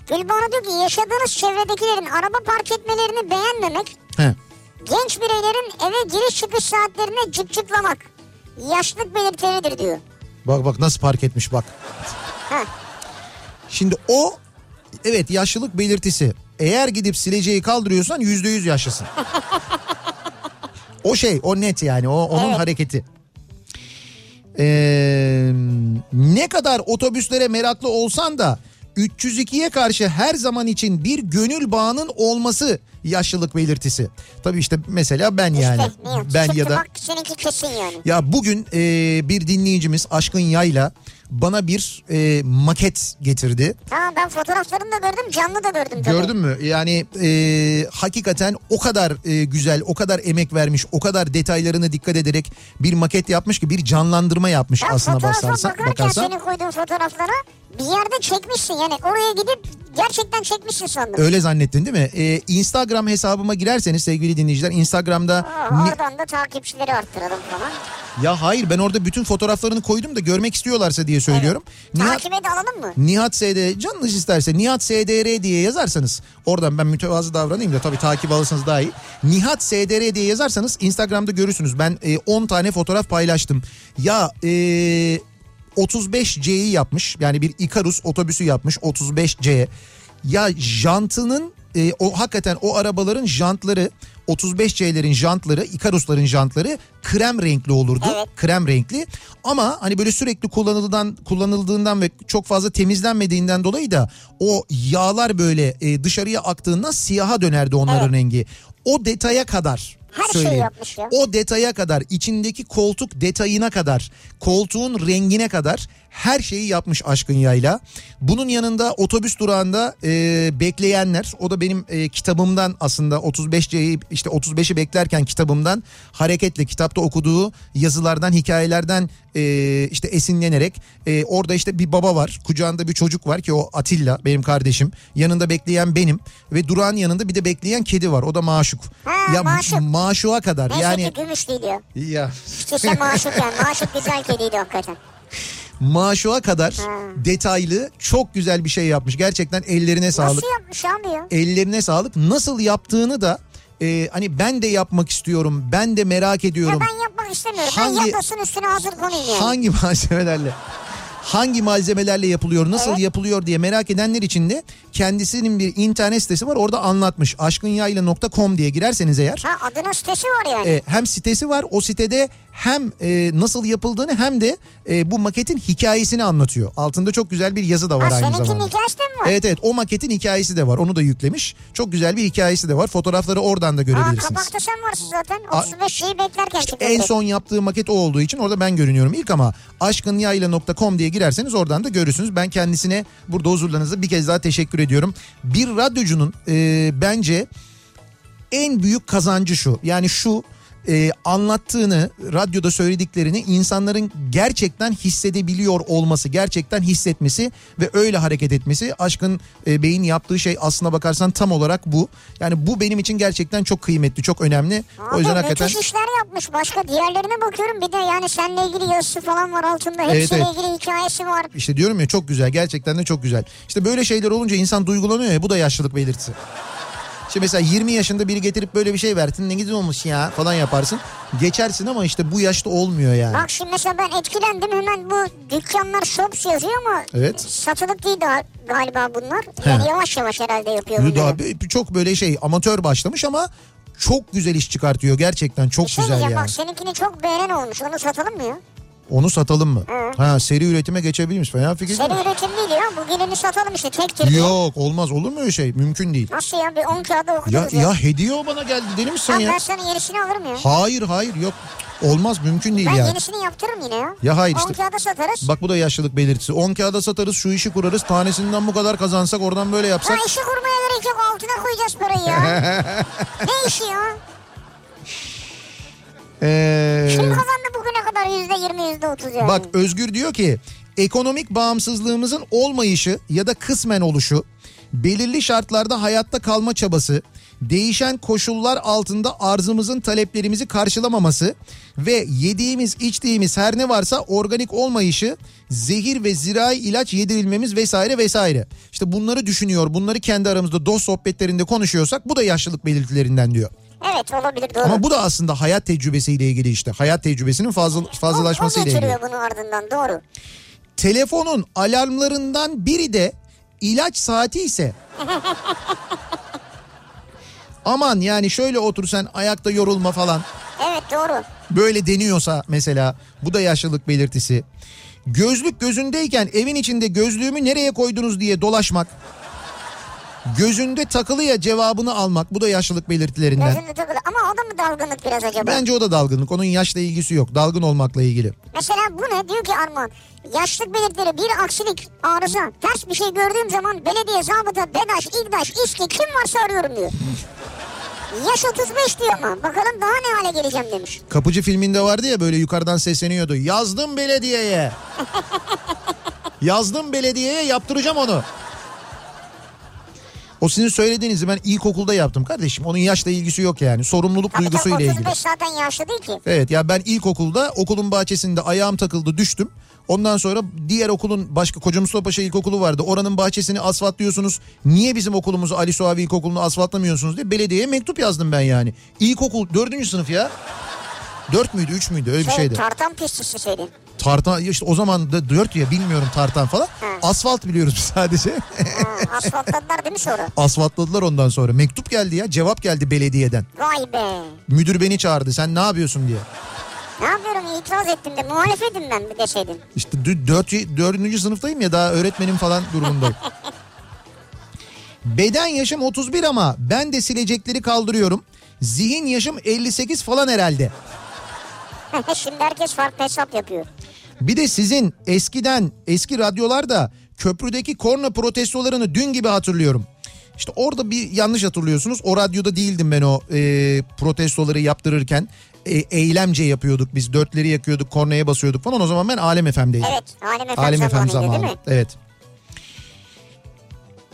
Gülbahar diyor ki yaşadığınız çevredekilerin araba park etmelerini beğenmemek, He. genç bireylerin eve giriş çıkış saatlerine cık cıklamak. yaşlılık belirtileridir diyor. Bak bak nasıl park etmiş bak. Şimdi o evet yaşlılık belirtisi. Eğer gidip sileceği kaldırıyorsan yüzde yüz yaşlısın. o şey o net yani o onun Evet. hareketi. Ee, ne kadar otobüslere meraklı olsan da 302'ye karşı her zaman için bir gönül bağının olması yaşlılık belirtisi. Tabii işte mesela ben yani. İşte Nihat, ben çıktı ya da bak kesin yani. ya bugün e, bir dinleyicimiz Aşkın Yayla bana bir e, maket getirdi. Tamam ben fotoğraflarını da gördüm canlı da gördüm tabii. Gördün mü? Yani e, hakikaten o kadar e, güzel, o kadar emek vermiş, o kadar detaylarına dikkat ederek bir maket yapmış ki bir canlandırma yapmış Ben aslında bakarsan. bakarken bakarsan. senin koyduğun fotoğraflara bir yerde çekmişsin yani oraya gidip gerçekten çekmişsin sandım. Öyle zannettin değil mi? E, Instagram hesabıma girerseniz sevgili dinleyiciler Instagram'da Aa, oradan da takipçileri arttıralım falan. ya hayır ben orada bütün fotoğraflarını koydum da görmek istiyorlarsa diye söylüyorum. Nihat Takibe de alalım mı? Nihat SD canınız isterse Nihat SDR diye yazarsanız oradan ben mütevazı davranayım da tabii takip alırsanız daha iyi. Nihat SDR diye yazarsanız Instagram'da görürsünüz. Ben e, 10 tane fotoğraf paylaştım. Ya e, 35C'yi yapmış yani bir Icarus otobüsü yapmış 35C. Ya jantının e, o hakikaten o arabaların jantları 35C'lerin jantları Icarus'ların jantları krem renkli olurdu. Evet. Krem renkli ama hani böyle sürekli kullanıldığından kullanıldığından ve çok fazla temizlenmediğinden dolayı da o yağlar böyle e, dışarıya aktığında siyaha dönerdi onların Evet. rengi. O detaya kadar Her şeyi yapmış ya. O detaya kadar içindeki koltuk detayına kadar koltuğun rengine kadar her şeyi yapmış Aşkın Yayla. Bunun yanında otobüs durağında e, bekleyenler o da benim e, kitabımdan aslında 35C'yi işte 35'i beklerken kitabımdan hareketle kitapta okuduğu yazılardan hikayelerden e, işte esinlenerek e, orada işte bir baba var kucağında bir çocuk var ki o Atilla benim kardeşim yanında bekleyen benim ve durağın yanında bir de bekleyen kedi var o da Maşuk. Ha, ya Maşuk. Maşuğa kadar Neyse yani ki gümüş değil diyor. ya İşte maşuk yani. Maşuk güzel kediydi hakikaten. maşuğa kadar Ha. detaylı çok güzel bir şey yapmış. Gerçekten ellerine sağlık. Nasıl yapmış abi ya? Ellerine sağlık. Nasıl yaptığını da e, hani ben de yapmak istiyorum. Ben de merak Ya ediyorum. ben yapmak istemiyorum. Hangi- Ben yapmasın üstüne hazır konuyum yani. Hangi malzemelerle? Hangi malzemelerle yapılıyor, nasıl Evet. yapılıyor diye merak edenler için de kendisinin bir internet sitesi var. Orada anlatmış. aşkınyayla.com diye girerseniz eğer Ha adına sitesi var yani. e, hem sitesi var. O sitede hem e, nasıl yapıldığını hem de e, bu maketin hikayesini anlatıyor. Altında çok güzel bir yazı da var ha aynı zamanda. hikayesi de mi var? Evet evet o maketin hikayesi de var. Onu da yüklemiş. Çok güzel bir hikayesi de var. Fotoğrafları oradan da Aa görebilirsiniz. kapakta sen varsın zaten. A- 35 şeyi beklerken çıktı. En son yaptığı maket o olduğu için orada ben görünüyorum ilk ama aşkınyayla.com diye girerseniz oradan da görürsünüz. Ben kendisine burada huzurlarınızda bir kez daha teşekkür ediyorum. Bir radyocunun e, bence en büyük kazancı şu. Yani şu e, anlattığını, radyoda söylediklerini insanların gerçekten hissedebiliyor olması, gerçekten hissetmesi ve öyle hareket etmesi. Aşkın e, Bey'in yaptığı şey aslına bakarsan tam olarak bu. Yani bu benim için gerçekten çok kıymetli, çok önemli. Abi o yüzden hakikaten... müthiş işler yapmış. Başka diğerlerine bakıyorum. Bir de yani seninle ilgili yazısı falan var altında. Evet, Hepsiyle evet. ilgili hikayesi var. İşte diyorum ya çok güzel gerçekten de çok güzel. İşte böyle şeyler olunca insan duygulanıyor ya bu da yaşlılık belirtisi. İşte mesela 20 yaşında biri getirip böyle bir şey versin ne güzel olmuş ya falan yaparsın. Geçersin ama işte bu yaşta olmuyor yani. Bak şimdi mesela ben etkilendim hemen bu dükkanlar shops yazıyor ama Evet. satılık değil daha galiba bunlar. Yani yavaş yavaş herhalde yapıyor bunları. abi çok böyle şey amatör başlamış ama çok güzel iş çıkartıyor gerçekten çok Bir şey güzel yani. bak seninkini çok beğenen olmuş onu satalım mı ya? Onu satalım mı? Hı. Ha seri üretime geçebiliriz fena fikir değil Seri mi? üretim değil ya bugününü satalım işte tek tür. Yok olmaz olur mu öyle şey mümkün değil. Nasıl ya bir 10 kağıda Ya, okudunuz ya hediye o bana geldi deli misin ya? ben sana yenisini alırım ya. Hayır hayır yok olmaz mümkün değil Ben yani. yenisini yaptırırım yine ya. Ya hayır 10 işte. kağıda satarız. Bak bu da yaşlılık belirtisi. 10 kağıda satarız şu işi kurarız. Tanesinden bu kadar kazansak oradan böyle Ha yapsak. işi kurmaya gerek yok altına koyacağız parayı ya. ne işi ya? Ee, Kim kazandı bugüne kadar yüzde yirmi yüzde otuz yani? bak Özgür diyor ki ekonomik bağımsızlığımızın olmayışı ya da kısmen oluşu, belirli şartlarda hayatta kalma çabası, değişen koşullar altında arzımızın taleplerimizi karşılamaması ve yediğimiz içtiğimiz her ne varsa organik olmayışı, zehir ve zirai ilaç yedirilmemiz vesaire vesaire. İşte bunları düşünüyor, bunları kendi aramızda dost sohbetlerinde konuşuyorsak bu da yaşlılık belirtilerinden diyor. Evet olabilir doğru. Ama bu da aslında hayat tecrübesiyle ilgili işte. Hayat tecrübesinin fazla, o, o fazlalaşmasıyla ilgili. getiriyor bunu ardından doğru. Telefonun alarmlarından biri de ilaç saati ise aman yani şöyle otur sen ayakta yorulma falan Evet doğru. böyle deniyorsa mesela bu da yaşlılık belirtisi. Gözlük gözündeyken evin içinde gözlüğümü nereye koydunuz diye dolaşmak. Gözünde takılıya cevabını almak bu da yaşlılık belirtilerinden. Gözünde takılı. Ama o da mı dalgınlık biraz acaba? Bence o da dalgınlık. Onun yaşla ilgisi yok. Dalgın olmakla ilgili. Mesela bu ne? Diyor ki Armağan. Yaşlık belirtileri bir aksilik, arıza, ters bir şey gördüğüm zaman belediye, zabıta, BEDAŞ, İGDAŞ, İSKİ kim varsa arıyorum diyor. Yaş 35 diyor ama bakalım daha ne hale geleceğim demiş. Kapıcı filminde vardı ya böyle yukarıdan sesleniyordu. Yazdım belediyeye. Yazdım belediyeye yaptıracağım onu. O sizin söylediğinizi ben ilkokulda yaptım kardeşim. Onun yaşla ilgisi yok yani. Sorumluluk Tabii tabii duygusuyla ilgili. 35 zaten yaşlı değil ki. Evet ya ben ilkokulda okulun bahçesinde ayağım takıldı düştüm. Ondan sonra diğer okulun başka Koca Mustafa Paşa İlkokulu vardı. Oranın bahçesini asfaltlıyorsunuz. Niye bizim okulumuzu Ali Suavi İlkokulu'nu asfaltlamıyorsunuz diye belediyeye mektup yazdım ben yani. İlkokul dördüncü sınıf ya. Dört müydü üç müydü öyle bir Şey, şeydi. tartan pistisi senin. Tartan işte o zaman da dört ya bilmiyorum tartan falan. Asfalt biliyoruz sadece. Ha, asfaltladılar değil mi sonra? Asfaltladılar ondan sonra. Mektup geldi ya cevap geldi belediyeden. Vay be. Müdür beni çağırdı sen ne yapıyorsun diye. Ne yapıyorum itiraz ettim de muhalefetim ben bir deseydin. İşte dö- dört, dördüncü sınıftayım ya daha öğretmenim falan durumundayım. Beden yaşım 31 ama ben de silecekleri kaldırıyorum. Zihin yaşım 58 falan herhalde. Şimdi herkes farklı hesap yapıyor. Bir de sizin eskiden eski radyolarda köprüdeki korna protestolarını dün gibi hatırlıyorum. İşte orada bir yanlış hatırlıyorsunuz. O radyoda değildim ben o e, protestoları yaptırırken. E, eylemce yapıyorduk biz. Dörtleri yakıyorduk, kornaya basıyorduk falan. O zaman ben Alem FM'deydim. Evet Alem FM Alem FM zamanıydı zamanı. değil mi? Evet.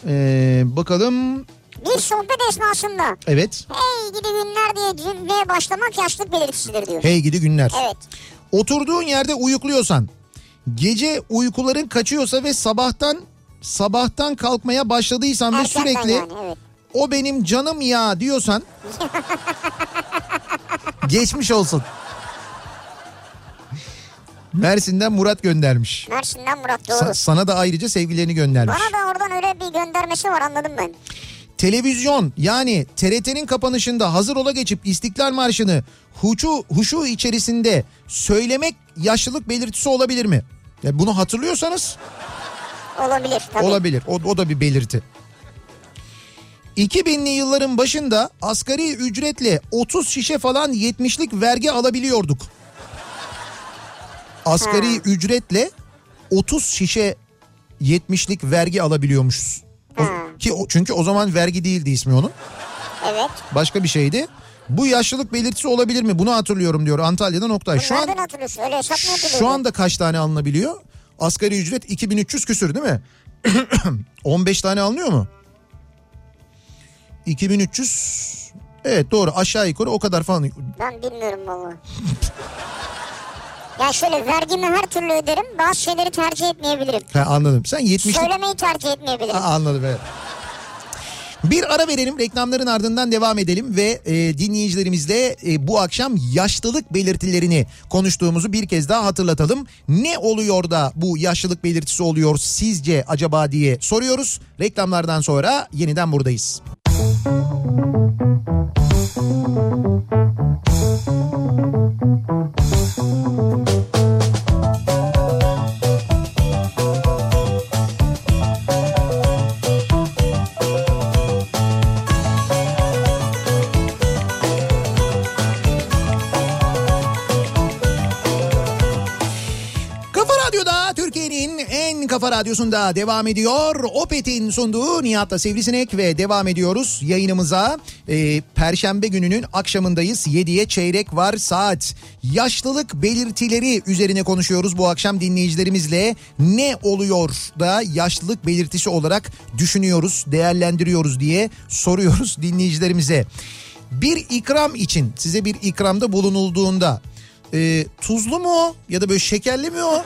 Ee, bakalım. Bir sohbet esnasında Evet. hey gidi günler diye cümleye başlamak yaşlık belirtisidir diyor. Hey gidi günler. Evet. Oturduğun yerde uyukluyorsan, gece uykuların kaçıyorsa ve sabahtan sabahtan kalkmaya başladıysan ve Erkenden sürekli yani evet. o benim canım ya diyorsan geçmiş olsun. Mersin'den Murat göndermiş. Mersin'den Murat doğru. Sa- sana da ayrıca sevgilerini göndermiş. Bana da oradan öyle bir göndermesi var anladım ben. Televizyon yani TRT'nin kapanışında hazır ola geçip İstiklal Marşı'nı huşu, huşu içerisinde söylemek yaşlılık belirtisi olabilir mi? Ya bunu hatırlıyorsanız Olabilir tabii. olabilir. O, o da bir belirti. 2000'li yılların başında asgari ücretle 30 şişe falan 70'lik vergi alabiliyorduk. Asgari ücretle 30 şişe 70'lik vergi alabiliyormuşuz. O- ki o, çünkü o zaman vergi değildi ismi onun. Evet. Başka bir şeydi. Bu yaşlılık belirtisi olabilir mi? Bunu hatırlıyorum diyor Antalya'dan Oktay. Şu an? Öyle şu anda kaç tane alınabiliyor? Asgari ücret 2300 küsür değil mi? 15 tane alınıyor mu? 2300 Evet doğru aşağı yukarı o kadar falan. Ben bilmiyorum valla. ya şöyle vergimi her türlü öderim. Bazı şeyleri tercih etmeyebilirim. Ha, anladım. Sen 70'lik Söylemeyi tercih etmeyebilirim. Ha, anladım evet. Bir ara verelim reklamların ardından devam edelim ve e, dinleyicilerimizle e, bu akşam yaşlılık belirtilerini konuştuğumuzu bir kez daha hatırlatalım. Ne oluyor da bu yaşlılık belirtisi oluyor sizce acaba diye soruyoruz. Reklamlardan sonra yeniden buradayız. Kafa kafa radyosunda devam ediyor. Opet'in sunduğu Nihat'la Sivrisinek ve devam ediyoruz yayınımıza. Ee, Perşembe gününün akşamındayız. 7'ye çeyrek var saat. Yaşlılık belirtileri üzerine konuşuyoruz bu akşam dinleyicilerimizle. Ne oluyor da yaşlılık belirtisi olarak düşünüyoruz, değerlendiriyoruz diye soruyoruz dinleyicilerimize. Bir ikram için size bir ikramda bulunulduğunda e, tuzlu mu o ya da böyle şekerli mi o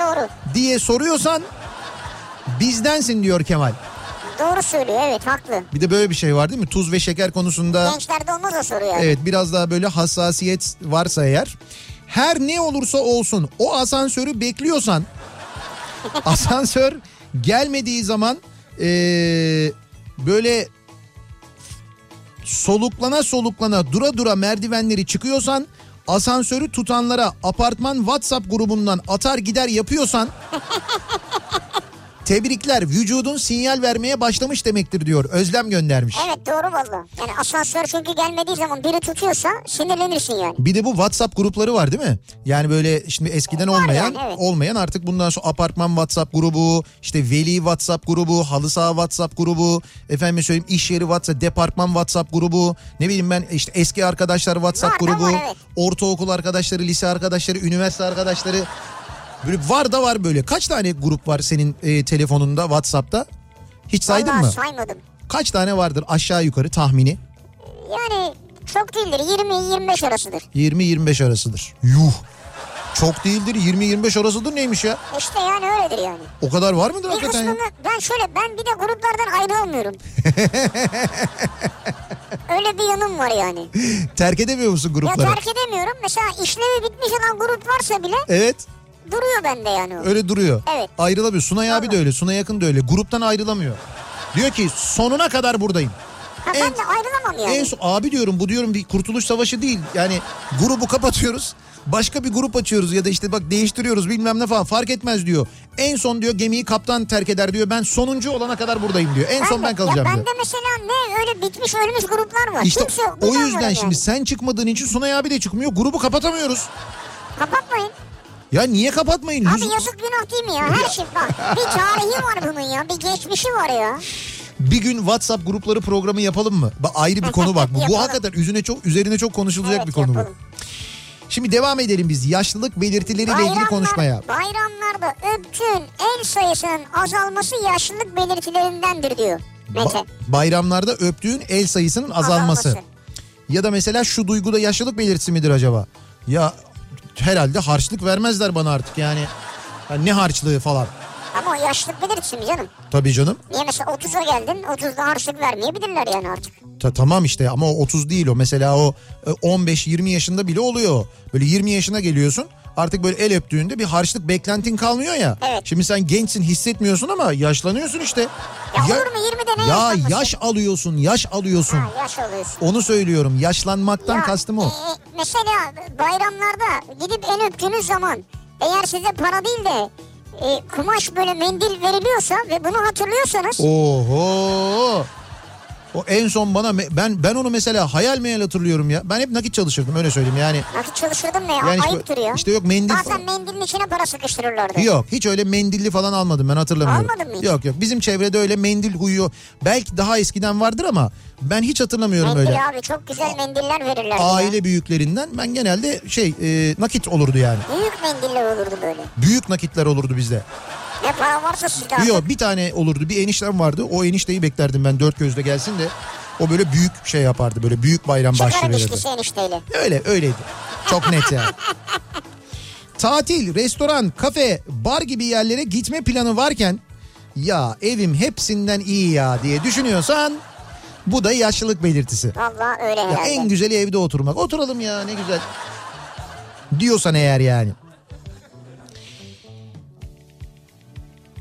Doğru. diye soruyorsan bizdensin diyor Kemal. doğru söylüyor evet haklı. Bir de böyle bir şey var değil mi? Tuz ve şeker konusunda Gençlerde olmaz o soru yani. evet biraz daha böyle hassasiyet varsa eğer her ne olursa olsun o asansörü bekliyorsan asansör gelmediği zaman eee, böyle soluklana soluklana dura dura merdivenleri çıkıyorsan asansörü tutanlara apartman WhatsApp grubundan atar gider yapıyorsan tebrikler vücudun sinyal vermeye başlamış demektir diyor Özlem göndermiş. Evet doğru valla. Yani asansör çünkü gelmediği zaman biri tutuyorsa sinirlenirsin yani. Bir de bu WhatsApp grupları var değil mi? Yani böyle şimdi eskiden Var olmayan yani, evet. olmayan artık bundan sonra apartman WhatsApp grubu, işte veli WhatsApp grubu, halı saha WhatsApp grubu, efendim söyleyeyim iş yeri WhatsApp, departman WhatsApp grubu, ne bileyim ben işte eski arkadaşlar WhatsApp Var grubu, var, evet. ortaokul arkadaşları, lise arkadaşları, üniversite arkadaşları. Böyle var da var böyle. Kaç tane grup var senin e, telefonunda WhatsApp'ta? Hiç saydın Vallahi mı? saymadım. Kaç tane vardır aşağı yukarı tahmini? Yani çok değildir 20-25 arasıdır. 20-25 arasıdır. Yuh. Çok değildir 20-25 arasıdır neymiş ya? İşte yani öyledir yani. O kadar var mıdır Bir hakikaten ya? kısmını ben şöyle ben bir de gruplardan ayrı olmuyorum. Öyle bir yanım var yani. Terk edemiyor musun Ya grupları? terk edemiyorum. Mesela işlevi bitmiş olan grup varsa bile Evet duruyor bende yani o. öyle duruyor. Evet. Ayrılamıyor. Sunay abi de Vallahi. öyle. Sunay Yakın da öyle. Gruptan ayrılamıyor. Diyor ki sonuna kadar buradayım. Ha, en- ben de ayrılamam yani. En son abi diyorum bu diyorum bir kurtuluş savaşı değil. Yani grubu kapatıyoruz. Başka bir grup açıyoruz ya da işte bak değiştiriyoruz bilmem ne falan fark etmez diyor. En son diyor gemiyi kaptan terk eder diyor. Ben sonuncu olana kadar buradayım diyor. En son de- ben kalacağım ya diyor. bende mesela ne öyle bitmiş ölmüş gruplar var. İşte Kimse o ben yüzden şimdi yani. sen çıkmadığın için Sunay abi de çıkmıyor. Grubu kapatamıyoruz. Kapatmayın. Ya niye kapatmayın? Abi yazık günah değil mi ya? Her şey bak. Bir tarihi var bunun ya. Bir geçmişi var ya. Bir gün WhatsApp grupları programı yapalım mı? Bak ayrı bir konu bak bu. bu hakikaten üzerine çok üzerine çok konuşulacak Evet, bir konu yapalım. bu. Şimdi devam edelim biz yaşlılık belirtileriyle ilgili Bayramlar- konuşmaya. Bayramlarda öptüğün el sayısının azalması yaşlılık belirtilerindendir diyor Mete. Ba- bayramlarda öptüğün el sayısının azalması. Ya da mesela şu duyguda yaşlılık belirtisi midir acaba? Ya herhalde harçlık vermezler bana artık yani. Ya ne harçlığı falan. Ama belirtisi mi canım? Tabii canım. Niye mesela 30'a geldin 30'da harçlık vermeyebilirler yani artık. Ta, tamam işte ama o 30 değil o. Mesela o e, 15-20 yaşında bile oluyor. Böyle 20 yaşına geliyorsun. Artık böyle el öptüğünde bir harçlık beklentin kalmıyor ya. Evet. Şimdi sen gençsin hissetmiyorsun ama yaşlanıyorsun işte. Ya olur mu 20'de ne Ya yaş alıyorsun, yaş alıyorsun. Ha, yaş alıyorsun. Onu söylüyorum. Yaşlanmaktan Ya, kastım o. e, mesela bayramlarda gidip el öptüğünüz zaman eğer size para değil de e, kumaş böyle mendil veriliyorsa ve bunu hatırlıyorsanız Oho. O en son bana ben ben onu mesela hayal meyal hatırlıyorum ya. Ben hep nakit çalışırdım öyle söyleyeyim yani. nakit çalıştırdım ne ya Yani işte- ayıptır ya. işte yok mendil Bazen mendilin içine para sıkıştırırlardı. Yok hiç öyle mendilli falan almadım ben hatırlamıyorum. Almadın mı hiç? Yok yok bizim çevrede öyle mendil huyu belki daha eskiden vardır ama ben hiç hatırlamıyorum Mendil öyle. abi çok güzel mendiller verirler. Aile büyüklerinden ben genelde şey e, nakit olurdu yani. Büyük mendiller olurdu böyle. Büyük nakitler olurdu bizde. Ne para varsa sizde. Yok bir tane olurdu bir eniştem vardı o enişteyi beklerdim ben dört gözle gelsin de o böyle büyük şey yapardı böyle büyük bayram Çıkarım verirdi. içkisi enişteyle. Öyle öyleydi. Çok net yani. Tatil, restoran, kafe, bar gibi yerlere gitme planı varken ya evim hepsinden iyi ya diye düşünüyorsan bu da yaşlılık belirtisi. Valla öyle Ya herhalde. en güzeli evde oturmak. Oturalım ya ne güzel. Diyorsan eğer yani.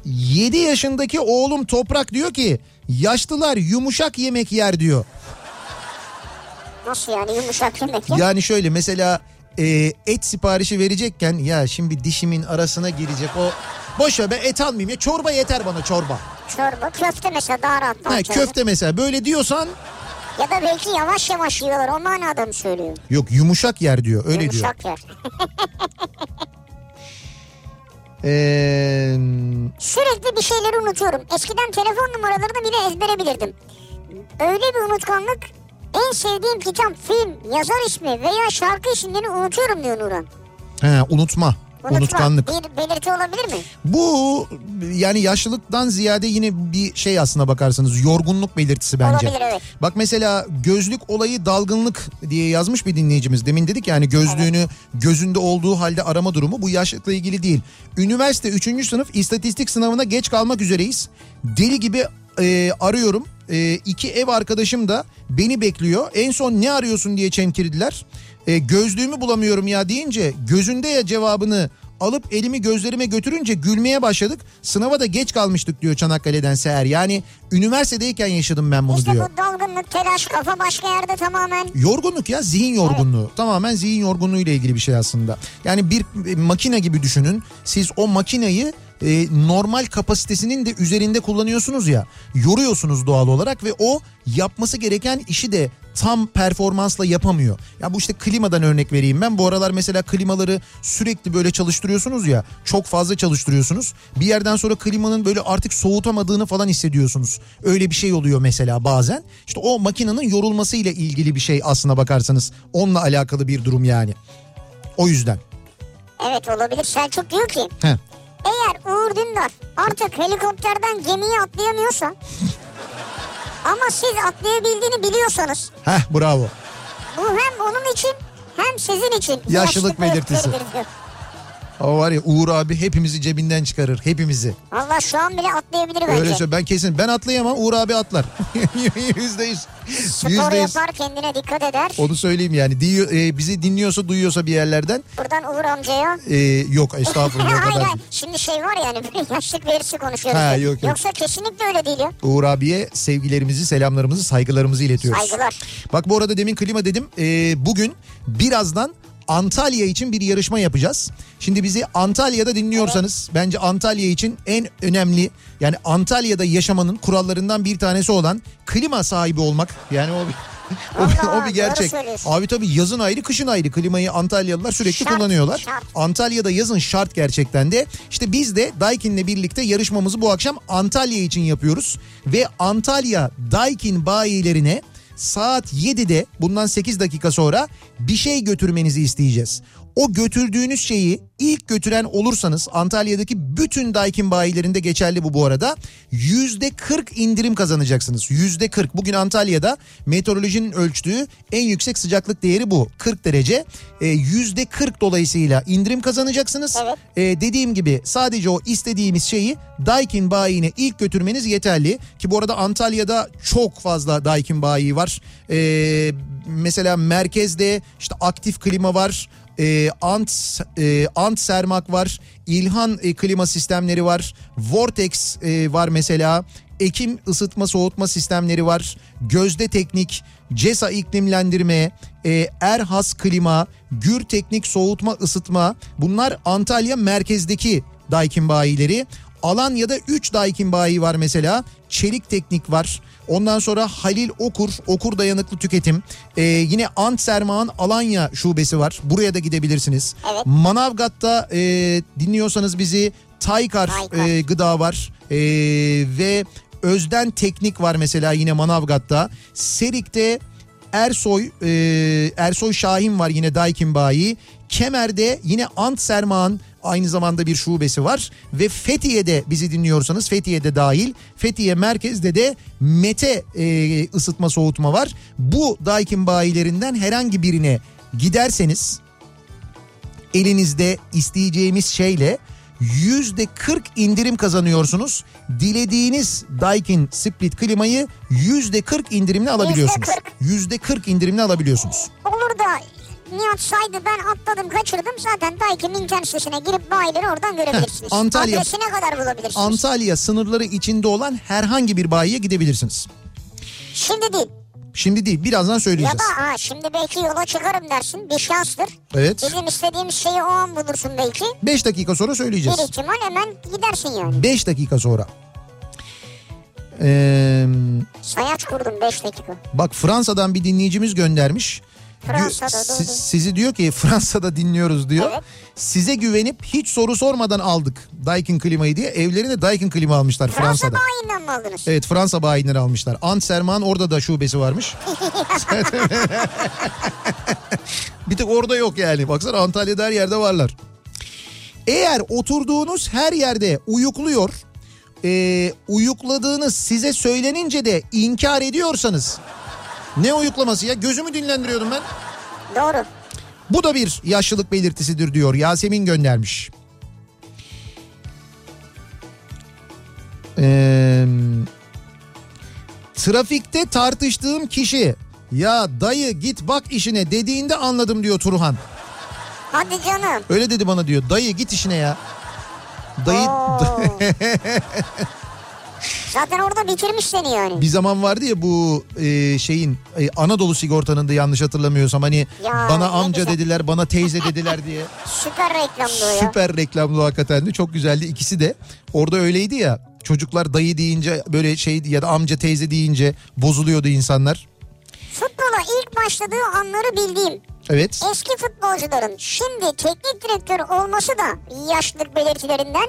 7 yaşındaki oğlum Toprak diyor ki yaşlılar yumuşak yemek yer diyor. Nasıl yani yumuşak yemek ya? Yani şöyle mesela e, et siparişi verecekken ya şimdi dişimin arasına girecek o boş ver ben et almayayım ya çorba yeter bana çorba. Çorba köfte mesela daha rahat. Ha, köfte mesela böyle diyorsan Ya da belki yavaş yavaş yiyorlar o manada mı söylüyor? yok yumuşak yer diyor öyle diyor. yumuşak yer. Ee, Sürekli bir şeyleri unutuyorum. Eskiden telefon numaralarını bile ezbere bilirdim. Öyle bir unutkanlık en sevdiğim kitap, film, yazar ismi veya şarkı isimlerini unutuyorum diyor Nurhan. he, unutma. Unutkanlık. Bir belirti olabilir mi? Bu yani yaşlılıktan ziyade yine bir şey aslına bakarsanız yorgunluk belirtisi bence. Olabilir, evet. Bak mesela gözlük olayı dalgınlık diye yazmış bir dinleyicimiz. Demin dedik yani gözlüğünü gözünde olduğu halde arama durumu bu yaşlılıkla ilgili değil. Üniversite 3. sınıf istatistik sınavına geç kalmak üzereyiz. Deli gibi e, arıyorum. E, iki ev arkadaşım da beni bekliyor. En son ne arıyorsun diye çemkirdiler. E, gözlüğümü bulamıyorum ya deyince gözünde ya cevabını alıp elimi gözlerime götürünce gülmeye başladık. Sınava da geç kalmıştık diyor Çanakkale'den Seher. Yani üniversitedeyken yaşadım ben bunu İşte diyor. bu dalgınlık, telaş, kafa başka yerde tamamen. Yorgunluk ya zihin yorgunluğu. Tamamen zihin yorgunluğu ile ilgili bir şey aslında. Yani bir makine gibi düşünün. Siz o makineyi e, normal kapasitesinin de üzerinde kullanıyorsunuz ya. Yoruyorsunuz doğal olarak ve o yapması gereken işi de tam performansla yapamıyor. Ya bu işte klimadan örnek vereyim ben. Bu aralar mesela klimaları sürekli böyle çalıştırıyorsunuz ya. Çok fazla çalıştırıyorsunuz. Bir yerden sonra klimanın böyle artık soğutamadığını falan hissediyorsunuz. Öyle bir şey oluyor mesela bazen. İşte o makinenin yorulması ile ilgili bir şey aslına bakarsanız. Onunla alakalı bir durum yani. O yüzden. Evet olabilir. Selçuk diyor ki Heh. Eğer Uğur Dündar artık helikopterden gemiye atlayamıyorsa ama siz atlayabildiğini biliyorsanız Heh bravo. bu hem onun için hem sizin için Yaşlılık belirtisi. diyor. O var ya Uğur abi hepimizi cebinden çıkarır. Hepimizi. Valla şu an bile atlayabilir bence. Öyle söyle ben kesin ben atlayamam Uğur abi atlar. Yüzde yüz. Spor Yüzde yüz. yapar kendine dikkat eder. Onu söyleyeyim yani. Diyor, e, bizi dinliyorsa duyuyorsa bir yerlerden. Buradan Uğur amcaya. E, yok estağfurullah hayır kadar. hayır. Şimdi şey var yani böyle yaşlık verisi konuşuyoruz. Ha, yok, yok. Yoksa kesinlikle öyle değil ya. Uğur abiye sevgilerimizi, selamlarımızı, saygılarımızı iletiyoruz. Saygılar. Bak bu arada demin klima dedim. Ee, bugün birazdan Antalya için bir yarışma yapacağız. Şimdi bizi Antalya'da dinliyorsanız bence Antalya için en önemli yani Antalya'da yaşamanın kurallarından bir tanesi olan klima sahibi olmak. Yani o bir, o, Allah, o bir gerçek. Abi tabii yazın ayrı kışın ayrı klimayı Antalyalılar sürekli Şart, kullanıyorlar. şart. Antalya'da yazın şart gerçekten de. İşte biz de Daikin'le birlikte yarışmamızı bu akşam Antalya için yapıyoruz. Ve Antalya Daikin bayilerine saat 7'de bundan 8 dakika sonra bir şey götürmenizi isteyeceğiz. O götürdüğünüz şeyi ilk götüren olursanız Antalya'daki bütün Daikin bayilerinde geçerli bu bu arada. %40 indirim kazanacaksınız. %40. Bugün Antalya'da meteorolojinin ölçtüğü en yüksek sıcaklık değeri bu. 40 derece. Ee, %40 dolayısıyla indirim kazanacaksınız. Evet. Ee, dediğim gibi sadece o istediğimiz şeyi Daikin bayine ilk götürmeniz yeterli. Ki bu arada Antalya'da çok fazla Daikin bayi var. Ee, mesela merkezde işte aktif klima var. E, Ant e, Ant Sermak var. İlhan e, klima sistemleri var. Vortex e, var mesela. Ekim ısıtma soğutma sistemleri var. Gözde Teknik, CESA iklimlendirme, e, Erhas klima, Gür Teknik soğutma ısıtma. Bunlar Antalya merkezdeki Daikin bayileri. Alanya'da 3 Daikin bayi var mesela. Çelik Teknik var. Ondan sonra Halil Okur, Okur Dayanıklı Tüketim. Ee, yine Ant Sermağan Alanya şubesi var. Buraya da gidebilirsiniz. Evet. Manavgat'ta e, dinliyorsanız bizi Taykar, Taykar. e, gıda var. E, ve Özden Teknik var mesela yine Manavgat'ta. Serik'te Ersoy e, Ersoy Şahin var yine Daikin Bayi. Kemer'de yine Ant Sermağan aynı zamanda bir şubesi var ve Fethiye'de bizi dinliyorsanız Fethiye'de dahil Fethiye merkezde de Mete e, ısıtma soğutma var. Bu Daikin bayilerinden herhangi birine giderseniz elinizde isteyeceğimiz şeyle yüzde 40 indirim kazanıyorsunuz. Dilediğiniz Daikin Split klimayı yüzde 40 indirimle alabiliyorsunuz. Yüzde 40 indirimle alabiliyorsunuz. Olur da Nihat saydı ben atladım kaçırdım zaten Daikin internet sitesine girip bayileri oradan görebilirsiniz. Antalya- Adresine kadar bulabilirsiniz. Antalya sınırları içinde olan herhangi bir bayiye gidebilirsiniz. Şimdi değil. Şimdi değil birazdan Ya söyleyeceğiz. da ha, şimdi belki yola çıkarım dersin bir şanstır. Evet. Bizim istediğimiz şeyi o an bulursun belki. 5 dakika sonra söyleyeceğiz. Bir ihtimal hemen gidersin yani. 5 dakika sonra. Ee, Sayaç kurdum 5 dakika. bak Fransa'dan bir dinleyicimiz göndermiş. Fransa'da, si- sizi diyor ki Fransa'da dinliyoruz diyor. Evet. Size güvenip hiç soru sormadan aldık Daikin klimayı diye. Evlerine Daikin klima almışlar Fransa Fransa'da. bayinden mi aldınız? Evet Fransa bayileri almışlar. Ant Serman orada da şubesi varmış. bir tek orada yok yani. Baksana Antalya'da her yerde varlar. Eğer oturduğunuz her yerde uyukluyor, e, uyukladığınız size söylenince de inkar ediyorsanız ne uyuklaması ya gözümü dinlendiriyordum ben. Doğru. Bu da bir yaşlılık belirtisidir diyor Yasemin göndermiş. Ee, trafikte tartıştığım kişi ya dayı git bak işine dediğinde anladım diyor Turhan. Hadi canım. Öyle dedi bana diyor dayı git işine ya. Dayı. Zaten orada bitirmiş seni yani. bir zaman vardı ya bu e, şeyin e, Anadolu sigortanın da yanlış hatırlamıyorsam hani Ya, bana amca güzel. dediler bana teyze dediler diye. Süper reklamdı o ya. Süper reklamlı hakikaten de çok güzeldi ikisi de. Orada öyleydi ya çocuklar dayı deyince böyle şey ya da amca teyze deyince bozuluyordu insanlar. Futbola ilk başladığı anları bildiğim Evet. eski futbolcuların şimdi teknik direktör olması da yaşlılık belirtilerinden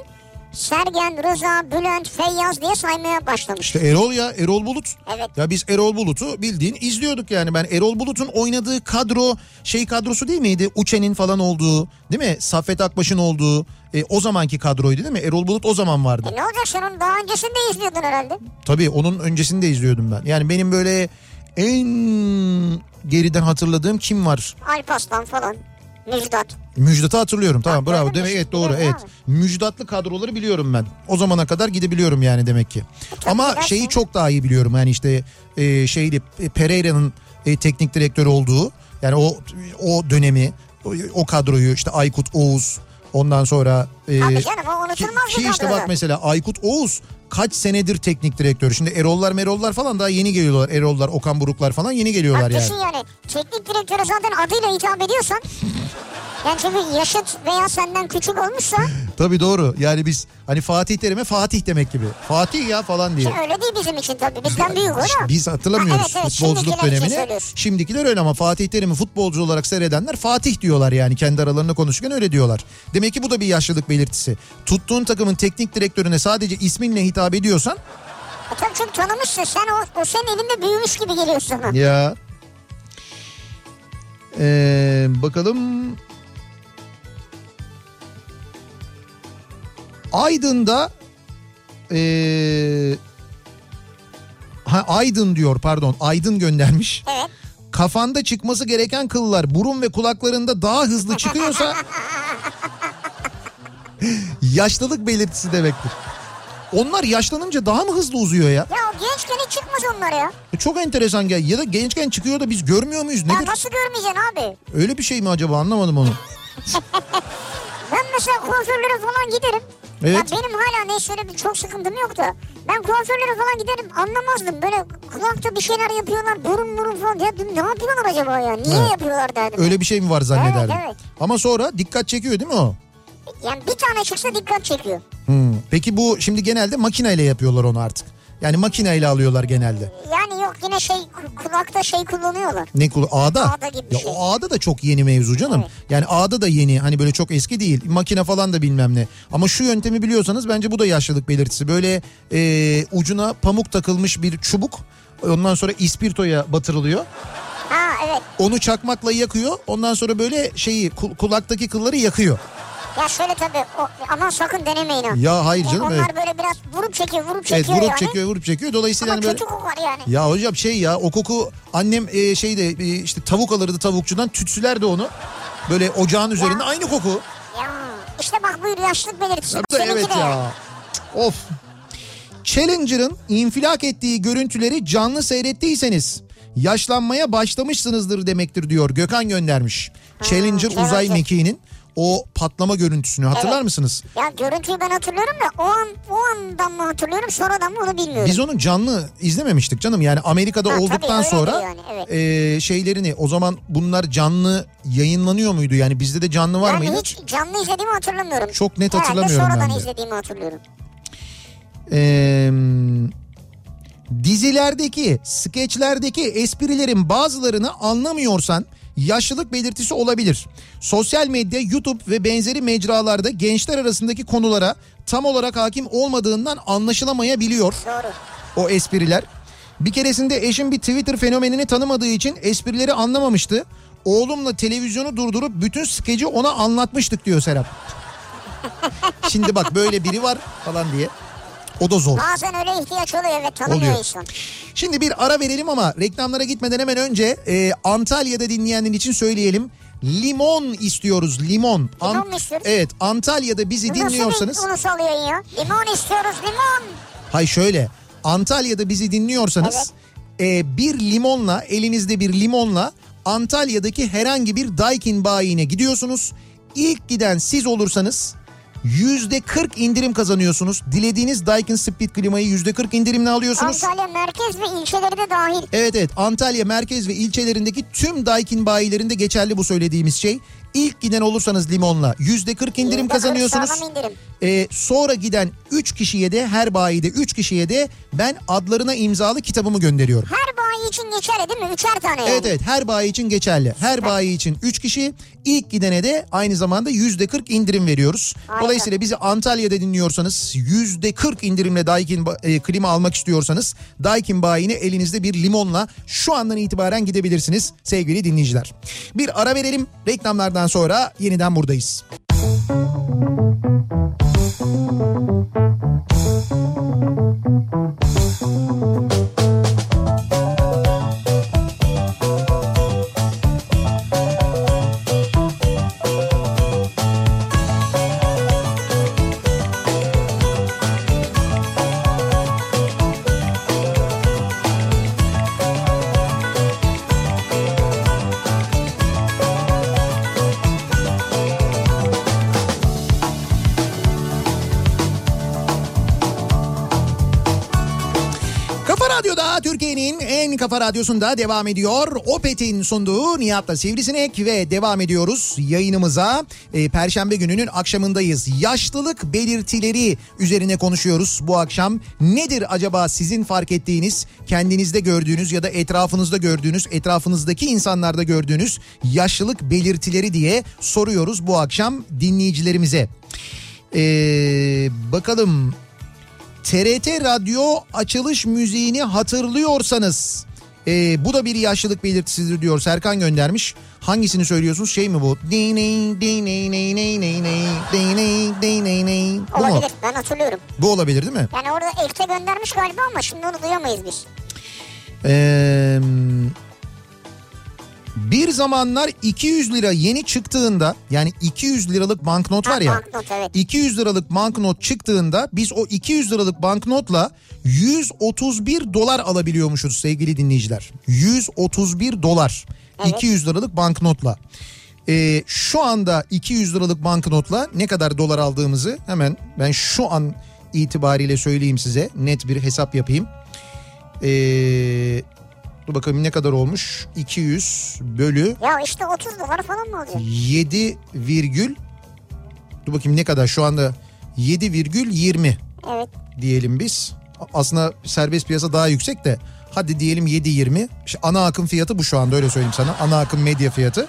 Sergen, Rıza, Bülent, Feyyaz diye saymaya başlamış. İşte Erol ya Erol Bulut. Evet. Ya biz Erol Bulut'u bildiğin izliyorduk yani ben Erol Bulut'un oynadığı kadro şey kadrosu değil miydi? Uçen'in falan olduğu değil mi? Saffet Akbaş'ın olduğu e, o zamanki kadroydu değil mi? Erol Bulut o zaman vardı. E ne olacak sen onu daha öncesinde izliyordun herhalde. Tabii onun öncesini de izliyordum ben. Yani benim böyle en geriden hatırladığım kim var? Alpaslan falan. Müjdat. Müjdat'ı hatırlıyorum. Tamam Ha, bravo. Demek evet doğru. Evet. Müjdatlı kadroları biliyorum ben. O zamana kadar gidebiliyorum yani demek ki. Ama gidersin. şeyi çok daha iyi biliyorum. Yani işte e, şeydi e, Pereira'nın e, teknik direktör olduğu yani o o dönemi o, o kadroyu işte Aykut Oğuz ondan sonra e, Tabii canım o ki, unutulmaz ki işte bak mesela Aykut Oğuz kaç senedir teknik direktör. Şimdi Erollar Merollar falan daha yeni geliyorlar. Erollar, Okan Buruklar falan yeni geliyorlar Bak yani. yani teknik direktöre zaten adıyla hitap ediyorsan yani çünkü yaşıt veya senden küçük olmuşsa Tabii doğru. Yani biz hani Fatih Terim'e Fatih demek gibi. Fatih ya falan diye. ki öyle değil bizim için tabii bizden büyük o da. Biz hatırlamıyoruz Ha, evet, evet, futbolculuk şimdikiler dönemini. Şimdikiler öyle ama Fatih Terim'i futbolcu olarak seyredenler Fatih diyorlar yani kendi aralarında konuşurken öyle diyorlar. Demek ki bu da bir yaşlılık belirtisi. Tuttuğun takımın teknik direktörüne sadece isminle hitap ediyorsan E tabii çünkü tanımışsın sen o, o senin elinde büyümüş gibi geliyor sana. ya Ee, bakalım Aydın'da ee, ha, Aydın diyor pardon Aydın göndermiş. Evet. Kafanda çıkması gereken kıllar burun ve kulaklarında daha hızlı çıkıyorsa yaşlılık belirtisi demektir. Onlar yaşlanınca daha mı hızlı uzuyor ya? Ya o gençken hiç çıkmaz onlar ya. E, Çok enteresan gel. Ya da gençken çıkıyor da biz görmüyor muyuz? Ya Nedir? nasıl görmeyeceksin abi? Öyle bir şey mi acaba anlamadım onu. Ben mesela kuaförlere falan giderim. Evet. Ya benim hala neyse öyle bir çok sıkıntım yok da. Ben kuaförlere falan giderim anlamazdım. Böyle kulakta bir şeyler yapıyorlar burun burun falan. Ya ne yapıyorlar acaba ya? Niye Evet. yapıyorlar derdim. Öyle bir şey mi var zannederdim. Evet, evet. Ama sonra dikkat çekiyor değil mi o? Yani bir tane çıksa dikkat çekiyor. Hmm. Peki bu şimdi genelde makineyle yapıyorlar onu artık. Yani makineyle alıyorlar genelde. Yani yok yine şey ku- kulakta şey kullanıyorlar. Ne kulu ağda? Ağda gibi ya şey. o ağda da çok yeni mevzu canım. Evet. Yani ağda da yeni hani böyle çok eski değil. Makine falan da bilmem ne. Ama şu yöntemi biliyorsanız bence bu da yaşlılık belirtisi. Böyle e, ucuna pamuk takılmış bir çubuk. Ondan sonra ispirtoya batırılıyor. Ha evet. Onu çakmakla yakıyor. Ondan sonra böyle şeyi kul- kulaktaki kılları yakıyor. Ya şöyle tabii o, aman sakın denemeyin ha. Ya hayır canım onlar evet. böyle biraz vurup çekiyor vurup Evet çekiyor vurup yani. çekiyor vurup çekiyor. Dolayısıyla Ama hani böyle... kötü kokar yani. Ya hocam şey ya o koku annem e, şeyde e, işte tavuk alırdı tavukçudan tütsülerdi onu. Böyle ocağın üzerinde aynı koku. Ya işte bak buyur yaşlılık belirtisi. Ya evet de. ya. Of. Challenger'ın infilak ettiği görüntüleri canlı seyrettiyseniz yaşlanmaya başlamışsınızdır demektir diyor Gökhan göndermiş. Challenger uzay Challenger. mekiğinin o patlama görüntüsünü hatırlar Evet. mısınız? Ya görüntüyü ben hatırlıyorum da o an o andan mı hatırlıyorum sonradan mı onu bilmiyorum. Biz onu canlı izlememiştik canım. Yani Amerika'da Ha, olduktan sonra yani, evet. e, şeylerini o zaman bunlar canlı yayınlanıyor muydu? Yani bizde de canlı var yani mıydı? hiç canlı izlediğimi hatırlamıyorum. Çok net Herhalde hatırlamıyorum sonradan ben de. izlediğimi hatırlıyorum. Ee, dizilerdeki, skeçlerdeki esprilerin bazılarını anlamıyorsan yaşlılık belirtisi olabilir. Sosyal medya, YouTube ve benzeri mecralarda gençler arasındaki konulara tam olarak hakim olmadığından anlaşılamayabiliyor o espriler. Bir keresinde eşim bir Twitter fenomenini tanımadığı için esprileri anlamamıştı. Oğlumla televizyonu durdurup bütün skeci ona anlatmıştık diyor Serap. Şimdi bak böyle biri var falan diye. O da zor. Bazen öyle ihtiyaç oluyor ve tanımıyor Oluyor. insan. Şimdi bir ara verelim ama reklamlara gitmeden hemen önce e, Antalya'da dinleyenler için söyleyelim. Limon istiyoruz limon. Limon mu istiyoruz? Evet Antalya'da bizi Bu Nasıl dinliyorsanız. bir ulus oluyor ya? Limon istiyoruz limon. Hay şöyle Antalya'da bizi dinliyorsanız e, bir limonla elinizde bir limonla Antalya'daki herhangi bir Daikin bayine gidiyorsunuz. İlk giden siz olursanız 40 indirim kazanıyorsunuz. Dilediğiniz Daikin Split klimayı yüzde 40 indirimle alıyorsunuz. Antalya merkez ve ilçeleri de dahil. Evet evet Antalya merkez ve ilçelerindeki tüm Daikin bayilerinde geçerli bu söylediğimiz şey. İlk giden olursanız limonla yüzde 40 indirim %40 kazanıyorsunuz. indirim. Ee, sonra giden 3 kişiye de her bayide 3 kişiye de ben adlarına imzalı kitabımı gönderiyorum. Her bayi için geçerli değil mi? Üçer tane yani. Evet evet her bayi için geçerli. Her bayi için 3 kişi ilk gidene de aynı zamanda yüzde 40 indirim veriyoruz. Harika. Dolayısıyla bizi Antalya'da dinliyorsanız yüzde 40 indirimle Daikin e, klima almak istiyorsanız Daikin bayine elinizde bir limonla şu andan itibaren gidebilirsiniz sevgili dinleyiciler. Bir ara verelim reklamlardan sonra yeniden buradayız. Kafa En kafa radyosunda devam ediyor. Opet'in sunduğu Nihat'la Sivrisinek ve devam ediyoruz yayınımıza. Ee, Perşembe gününün akşamındayız. Yaşlılık belirtileri üzerine konuşuyoruz bu akşam. Nedir acaba sizin fark ettiğiniz, kendinizde gördüğünüz ya da etrafınızda gördüğünüz, etrafınızdaki insanlarda gördüğünüz yaşlılık belirtileri diye soruyoruz bu akşam dinleyicilerimize. Ee, bakalım TRT Radyo açılış müziğini hatırlıyorsanız e, bu da bir yaşlılık belirtisidir diyor Serkan göndermiş. Hangisini söylüyorsunuz şey mi bu? Bu mu? Ben hatırlıyorum. Bu olabilir değil mi? Yani orada ekte göndermiş galiba ama şimdi onu duyamayız biz. Ee, bir zamanlar 200 lira yeni çıktığında yani 200 liralık banknot var ya. Banknot evet. 200 liralık banknot çıktığında biz o 200 liralık banknotla 131 dolar alabiliyormuşuz sevgili dinleyiciler. 131 dolar. Evet. 200 liralık banknotla. Ee, şu anda 200 liralık banknotla ne kadar dolar aldığımızı hemen ben şu an itibariyle söyleyeyim size. Net bir hesap yapayım. Ee, dur bakalım ne kadar olmuş? 200 bölü Ya işte 30 dolar falan mı oluyor? 7 virgül dur bakayım ne kadar şu anda 7,20 Evet. diyelim biz. Aslında serbest piyasa daha yüksek de hadi diyelim 7.20. İşte ana akım fiyatı bu şu anda öyle söyleyeyim sana. Ana akım medya fiyatı.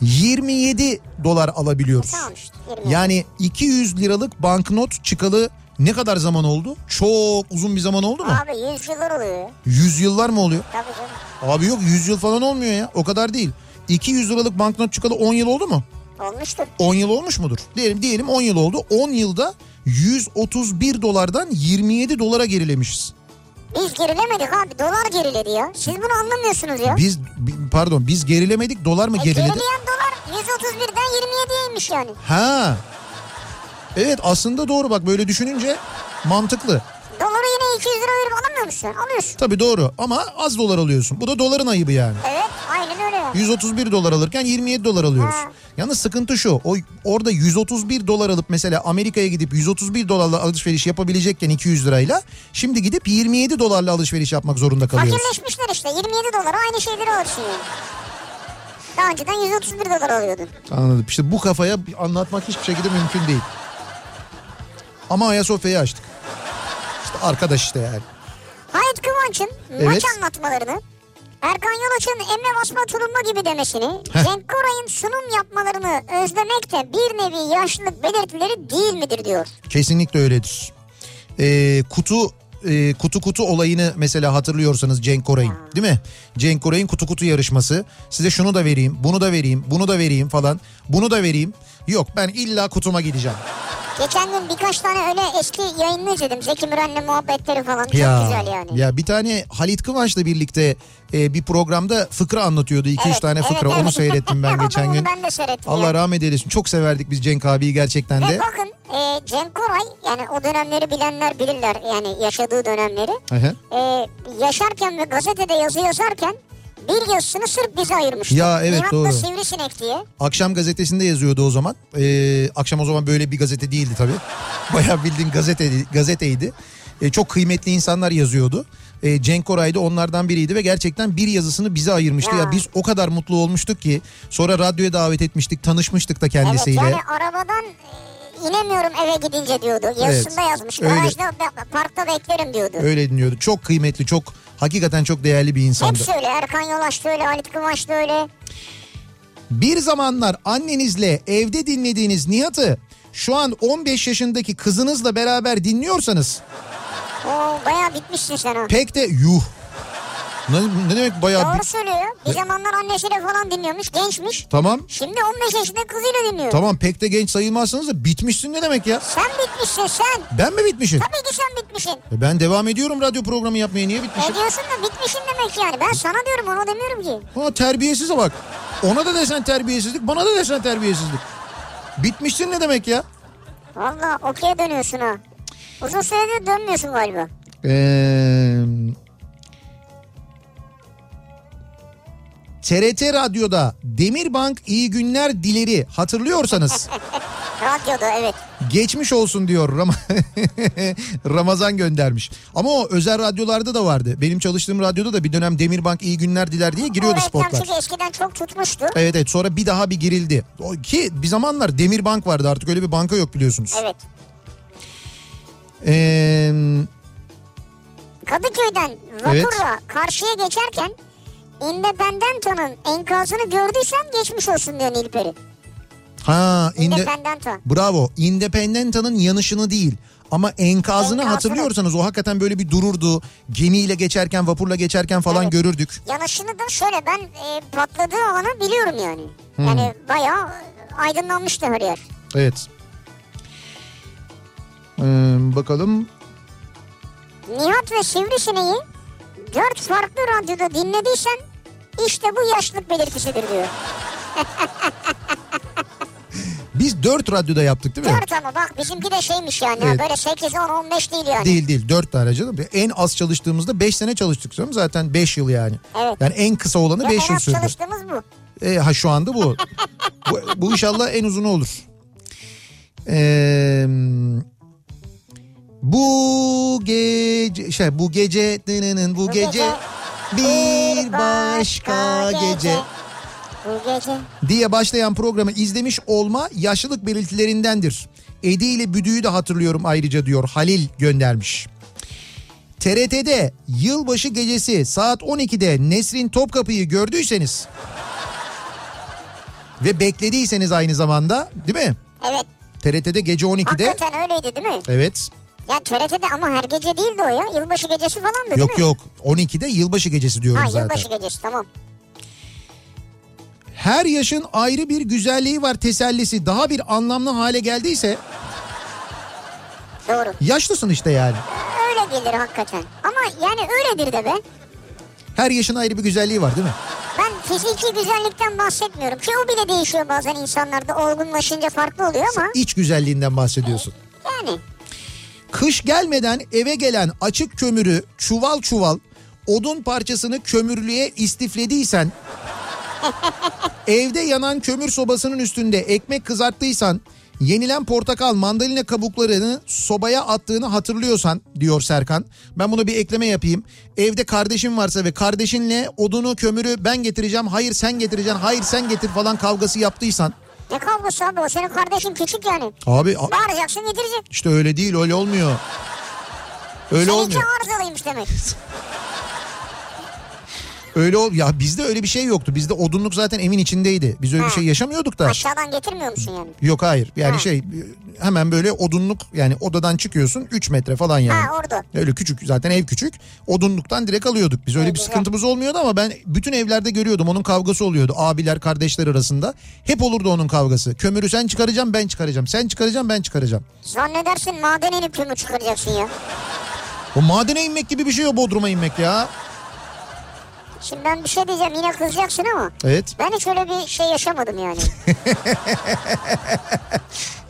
27 dolar alabiliyoruz. Tamam işte. 20. Yani 200 liralık banknot çıkalı ne kadar zaman oldu? Çok uzun bir zaman oldu mu? Abi 100 yıllar oluyor ya. 100 yıllar mı oluyor? Tabii canım. Abi yok 100 yıl falan olmuyor ya. O kadar değil. 200 liralık banknot çıkalı 10 yıl oldu mu? Olmuştur. 10 yıl olmuş mudur? Diyelim diyelim 10 yıl oldu. 10 yılda 131 dolardan 27 dolara gerilemişiz. Biz gerilemedik abi. Dolar geriledi ya. Siz bunu anlamıyorsunuz ya. Biz bi- pardon biz gerilemedik dolar mı E, geriledi? gerileyen dolar 131'den 27'ye inmiş yani. Ha. Evet aslında doğru bak böyle düşününce mantıklı. Doları yine 200 lira verip alamıyor musun? Alıyorsun. Tabii doğru ama az dolar alıyorsun. Bu da doların ayıbı yani. Evet aynen öyle. 131 dolar alırken 27 dolar alıyoruz. Ha. Yalnız sıkıntı şu. O orada 131 dolar alıp mesela Amerika'ya gidip 131 dolarla alışveriş yapabilecekken 200 lirayla şimdi gidip 27 dolarla alışveriş yapmak zorunda kalıyoruz. Fakirleşmişler işte 27 dolara aynı şeyleri yani. Daha önceden 131 dolar alıyordun. Anladım. İşte bu kafaya anlatmak hiçbir şekilde mümkün değil. Ama Ayasofya'yı açtık. İşte arkadaş işte yani. Hayat Kıvanç'ın Evet. maç anlatmalarını Erkan Yolaç'ın emme basma tulumba gibi demesini Heh. Cenk Koray'ın sunum yapmalarını özlemek de bir nevi yaşlılık belirtileri değil midir diyor. Kesinlikle öyledir. Ee, kutu e, kutu kutu olayını mesela hatırlıyorsanız Cenk Koray'ın değil mi? Cenk Koray'ın kutu kutu yarışması. Size şunu da vereyim, bunu da vereyim, bunu da vereyim falan. Bunu da vereyim. Yok ben illa kutuma gideceğim. Geçen gün birkaç tane öyle eski yayını izledim. Zeki Müren'le muhabbetleri falan. Çok ya, güzel yani. Ya bir tane Halit Kıvanç'la birlikte e, bir programda fıkra anlatıyordu. 2-3 Evet, tane evet, fıkra onu evet. seyrettim ben Onu geçen gün. Ben de seyrettim. Allah ya. rahmet eylesin. Çok severdik biz Cenk abiyi gerçekten Ve de. bakın e, Cenk Koray yani o dönemleri bilenler bilirler yani yaşadığı dönemleri. Hı hı. E, yaşarken ve gazetede yazı yazarken bir yazısını sırf bize ayırmıştı. Ya, evet, Nihat'la doğru. Sivrisinek diye. Akşam gazetesinde yazıyordu o zaman. Ee, akşam o zaman böyle bir gazete değildi tabii. Bayağı bildiğin gazete, gazeteydi. Ee, çok kıymetli insanlar yazıyordu. Ee, Cenk Koray da onlardan biriydi ve gerçekten bir yazısını bize ayırmıştı. Ya. Ya. biz o kadar mutlu olmuştuk ki sonra radyoya davet etmiştik, tanışmıştık da kendisiyle. Evet yani arabadan e, inemiyorum eve gidince diyordu. Yazısında yazmış. öyle. Garajda be- parkta beklerim diyordu. Öyle dinliyordu. Çok kıymetli, çok hakikaten çok değerli bir insandı. Hepsi öyle. Erkan Yolaş da öyle, Halit Kıvanç da öyle. Bir zamanlar annenizle evde dinlediğiniz Nihat'ı şu an 15 yaşındaki kızınızla beraber dinliyorsanız Oo bayağı bitmişsin sen ha. pek de yuh. Ne, ne demek bayağı Doğru söylüyor. Bir zamanlar annesiyle falan dinliyormuş. Gençmiş. Tamam Şimdi 15 yaşında kızıyla dinliyor. tamam pek de genç sayılmazsınız da bitmişsin ne demek ya? Sen bitmişsin sen. Ben mi bitmişim? Tabii ki sen bitmişsin. E Ben devam ediyorum radyo programı yapmaya niye bitmişim? Ne diyorsun da bitmişsin demek yani. Ben sana diyorum ona demiyorum ki. Ha terbiyesize bak. Ona da desen terbiyesizlik bana da desen terbiyesizlik. Bitmişsin ne demek ya? Valla okey dönüyorsun ha. Uzun süredir dönmüyorsun galiba. Ee, TRT Radyo'da Demirbank iyi günler dileri hatırlıyorsanız Radyoda evet. geçmiş olsun diyor Ram Ramazan göndermiş. Ama o özel radyolarda da vardı. Benim çalıştığım radyoda da bir dönem Demirbank iyi günler diler diye giriyordu o spotlar. çünkü eskiden çok tutmuştu. Evet evet sonra bir daha bir girildi. O- Ki bir zamanlar Demirbank vardı artık öyle bir banka yok biliyorsunuz. Evet. Ee, Kadıköy'den vapurla karşıya geçerken Independento'nun enkazını gördüysen geçmiş olsun diyor Nilperi. ha inde, Independento. bravo. Independenta'nın yanışını değil. Ama enkazını Enkazını. hatırlıyorsanız o hakikaten böyle bir dururdu. Gemiyle geçerken, vapurla geçerken falan Evet. görürdük. Yanışını da şöyle ben e, patladığı anı biliyorum yani. Yani bayağı aydınlanmıştı her yer. Evet. Ee, bakalım. Nihat ve Sivrisineği dört farklı radyoda dinlediysen işte bu yaşlılık belirtisidir diyor. Biz dört radyoda yaptık değil mi? Dört ama bak bizimki de şeymiş yani. Evet. Böyle 8, 10, 15 değil yani. Değil değil dört tane canım. En az çalıştığımızda beş sene çalıştık canım. Zaten beş yıl yani. Evet. Yani en kısa olanı Ve beş en yıl az sürdü. çalıştığımız bu. E, ha şu anda bu. bu. Bu inşallah en uzunu olur. Ee, bu gece şey bu gece dınının bu, gece, bir başka gece. diye başlayan programı izlemiş olma yaşlılık belirtilerindendir. Edi ile Büdü'yü de hatırlıyorum ayrıca diyor Halil göndermiş. TRT'de yılbaşı gecesi saat 12'de Nesrin Topkapı'yı gördüyseniz ve beklediyseniz aynı zamanda değil mi? Evet. TRT'de gece 12'de Hakikaten öyleydi değil mi? evet Ya TRT'de ama her gece değildi o ya. Yılbaşı gecesi falandı değil yok mi? yok 12'de yılbaşı gecesi diyorum Ha zaten. yılbaşı gecesi tamam. Her yaşın ayrı bir güzelliği var tesellisi daha bir anlamlı hale geldiyse Doğru. yaşlısın işte yani. Öyle gelir hakikaten. Ama yani öyledir de be. Her yaşın ayrı bir güzelliği var değil mi? Ben fiziki güzellikten bahsetmiyorum. Ki o bile değişiyor bazen insanlarda. Olgunlaşınca farklı oluyor ama. İç güzelliğinden bahsediyorsun. Yani. Kış gelmeden eve gelen açık kömürü çuval çuval odun parçasını kömürlüğe istiflediysen evde yanan kömür sobasının üstünde ekmek kızarttıysan yenilen portakal mandalina kabuklarını sobaya attığını hatırlıyorsan diyor Serkan. Ben buna bir ekleme yapayım. Evde kardeşin varsa ve kardeşinle odunu kömürü ben getireceğim hayır sen getireceksin hayır sen getir falan kavgası yaptıysan. Ne kavgası abi o senin kardeşin küçük yani. Abi Bağıracaksın getirecek. işte öyle değil öyle olmuyor. Öyle Seninki olmuyor. arızalıymış demek. Öyle ol ya bizde öyle bir şey yoktu. Bizde odunluk zaten evin içindeydi. Biz öyle bir Ha. şey yaşamıyorduk da. Aşağıdan getirmiyor musun yani? Yok hayır. Yani Ha. şey hemen böyle odunluk yani odadan çıkıyorsun 3 metre falan yani. Ha orada. Öyle küçük zaten ev küçük. Odunluktan direkt alıyorduk. Biz öyle Ne bir güzel. sıkıntımız olmuyordu ama ben bütün evlerde görüyordum. Onun kavgası oluyordu. Abiler kardeşler arasında. Hep olurdu onun kavgası. Kömürü sen çıkaracağım ben çıkaracağım. Sen çıkaracağım ben çıkaracağım. Zannedersin maden inip kömür çıkaracaksın ya. O madene inmek gibi bir şey o Bodrum'a inmek ya. Şimdi ben bir şey diyeceğim yine kızacaksın ama. Evet. Ben hiç öyle bir şey yaşamadım yani.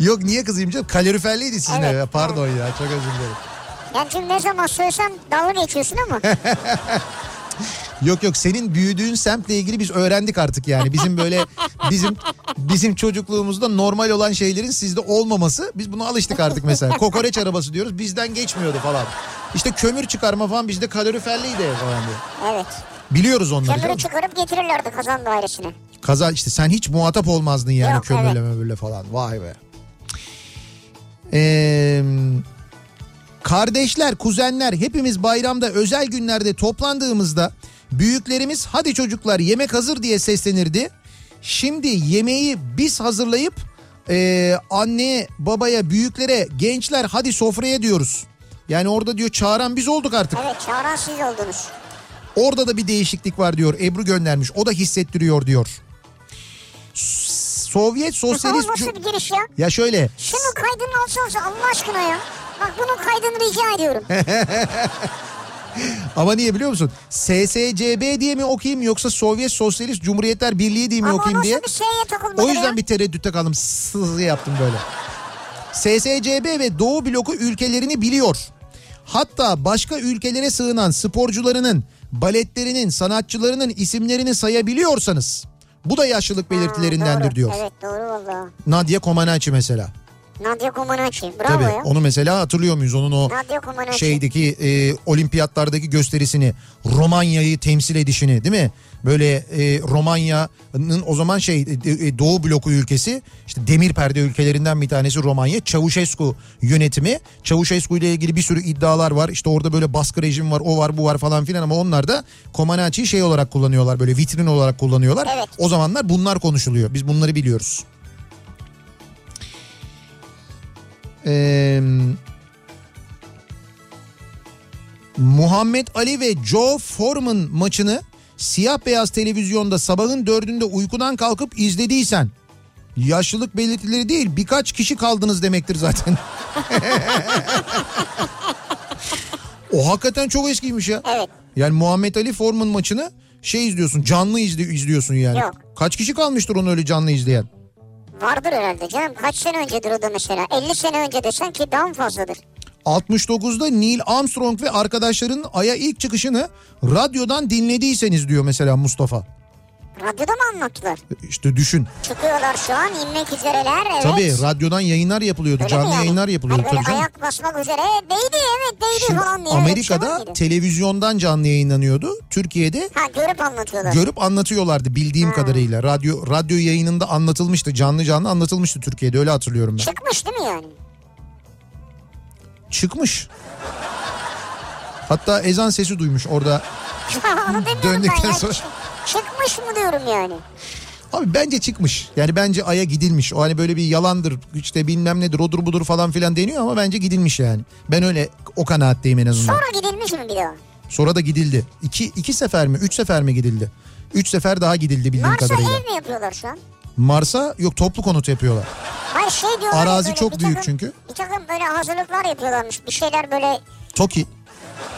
Yok niye kızayım canım? Kaloriferliydi sizin Evet, eve. Pardon ya çok özür dilerim. Yani çünkü ne zaman söylesem dalga geçiyorsun ama. Yok yok senin büyüdüğün semtle ilgili biz öğrendik artık yani. Bizim böyle bizim bizim çocukluğumuzda normal olan şeylerin sizde olmaması. Biz buna alıştık artık mesela. Kokoreç arabası diyoruz bizden geçmiyordu falan. İşte kömür çıkarma falan bizde kaloriferliydi ev falan diye. Evet. Biliyoruz onları. Kömürü canım. çıkarıp getirirlerdi kazan dairesine. Kaza işte sen hiç muhatap olmazdın yani Yok, kömürle evet. mömürle falan. Vay be. Ee, kardeşler, kuzenler hepimiz bayramda özel günlerde toplandığımızda büyüklerimiz hadi çocuklar yemek hazır diye seslenirdi. Şimdi yemeği biz hazırlayıp e, anneye, babaya, büyüklere, gençler hadi sofraya diyoruz. Yani orada diyor çağıran biz olduk artık. Evet çağıran siz oldunuz. Orada da bir değişiklik var diyor. Ebru göndermiş. O da hissettiriyor diyor. Sovyet sosyalist... nasıl bir giriş ya? Ya şöyle Şunu kaydını alsanıza Allah aşkına ya. Bak bunun kaydını rica ediyorum. ama niye biliyor musun? SSCB diye mi okuyayım yoksa Sovyet Sosyalist Cumhuriyetler Birliği diye mi Ama okuyayım diye. bir şeye takılmadı O yüzden ya? bir tereddütte kaldım. Sızı yaptım böyle. SSCB ve Doğu bloku ülkelerini biliyor. Hatta başka ülkelere sığınan sporcularının, baletlerinin, sanatçılarının isimlerini sayabiliyorsanız bu da yaşlılık belirtilerindendir Doğru. diyor. Evet doğru valla. Nadia Comaneci mesela. Nadia Comaneci. Bravo Tabii ya. onu mesela hatırlıyor muyuz onun o şeydeki e, olimpiyatlardaki gösterisini Romanya'yı temsil edişini değil mi? Böyle e, Romanya'nın o zaman şey e, e, Doğu bloku ülkesi işte demir perde ülkelerinden bir tanesi Romanya. Çavuşescu yönetimi. Çavuşescu ile ilgili bir sürü iddialar var. İşte orada böyle baskı rejim var o var bu var falan filan ama onlar da Comaneci'yi şey olarak kullanıyorlar böyle vitrin olarak kullanıyorlar. Evet. O zamanlar bunlar konuşuluyor. Biz bunları biliyoruz. Eee Muhammed Ali ve Joe Foreman maçını siyah beyaz televizyonda sabahın dördünde uykudan kalkıp izlediysen yaşlılık belirtileri değil birkaç kişi kaldınız demektir zaten. o hakikaten çok eskiymiş ya. Evet. Yani Muhammed Ali Foreman maçını şey izliyorsun canlı izli, izliyorsun yani. Yok. Kaç kişi kalmıştır onu öyle canlı izleyen? Vardır herhalde canım. Kaç sene öncedir o da mesela? 50 sene önce desen ki daha mı fazladır? 69'da Neil Armstrong ve arkadaşlarının Ay'a ilk çıkışını radyodan dinlediyseniz diyor mesela Mustafa. Radyoda mı anlattılar? İşte düşün. Çıkıyorlar şu an inmek üzereler evet. Tabii radyodan yayınlar yapılıyordu. Öyle canlı yani? yayınlar yapılıyordu Hani tabii ayak basmak üzere değdi evet değdi Şimdi falan diye. şey Amerika'da mıydı? televizyondan canlı yayınlanıyordu. Türkiye'de Ha görüp anlatıyorlar. görüp anlatıyorlardı bildiğim kadarıyla. Radyo radyo yayınında anlatılmıştı. Canlı canlı anlatılmıştı Türkiye'de öyle hatırlıyorum ben. Çıkmış değil mi yani? Çıkmış. Hatta ezan sesi duymuş orada. Onu Döndükten sonra- Çıkmış mı diyorum yani. Abi bence çıkmış. Yani bence Ay'a gidilmiş. O hani böyle bir yalandır işte bilmem nedir odur budur falan filan deniyor ama bence gidilmiş yani. Ben öyle o kanaatteyim en azından. Sonra, Sonra gidilmiş mi bir daha? da gidildi. İki, iki sefer mi? Üç sefer mi gidildi? Üç sefer daha gidildi bildiğim Mars'a kadarıyla. ev mi yapıyorlar şu an? Mars'a yok toplu konut yapıyorlar. Hayır şey diyorlar Arazi çok büyük takım- çünkü. Bir takım böyle hazırlıklar yapıyorlarmış. Bir şeyler böyle TOKİ.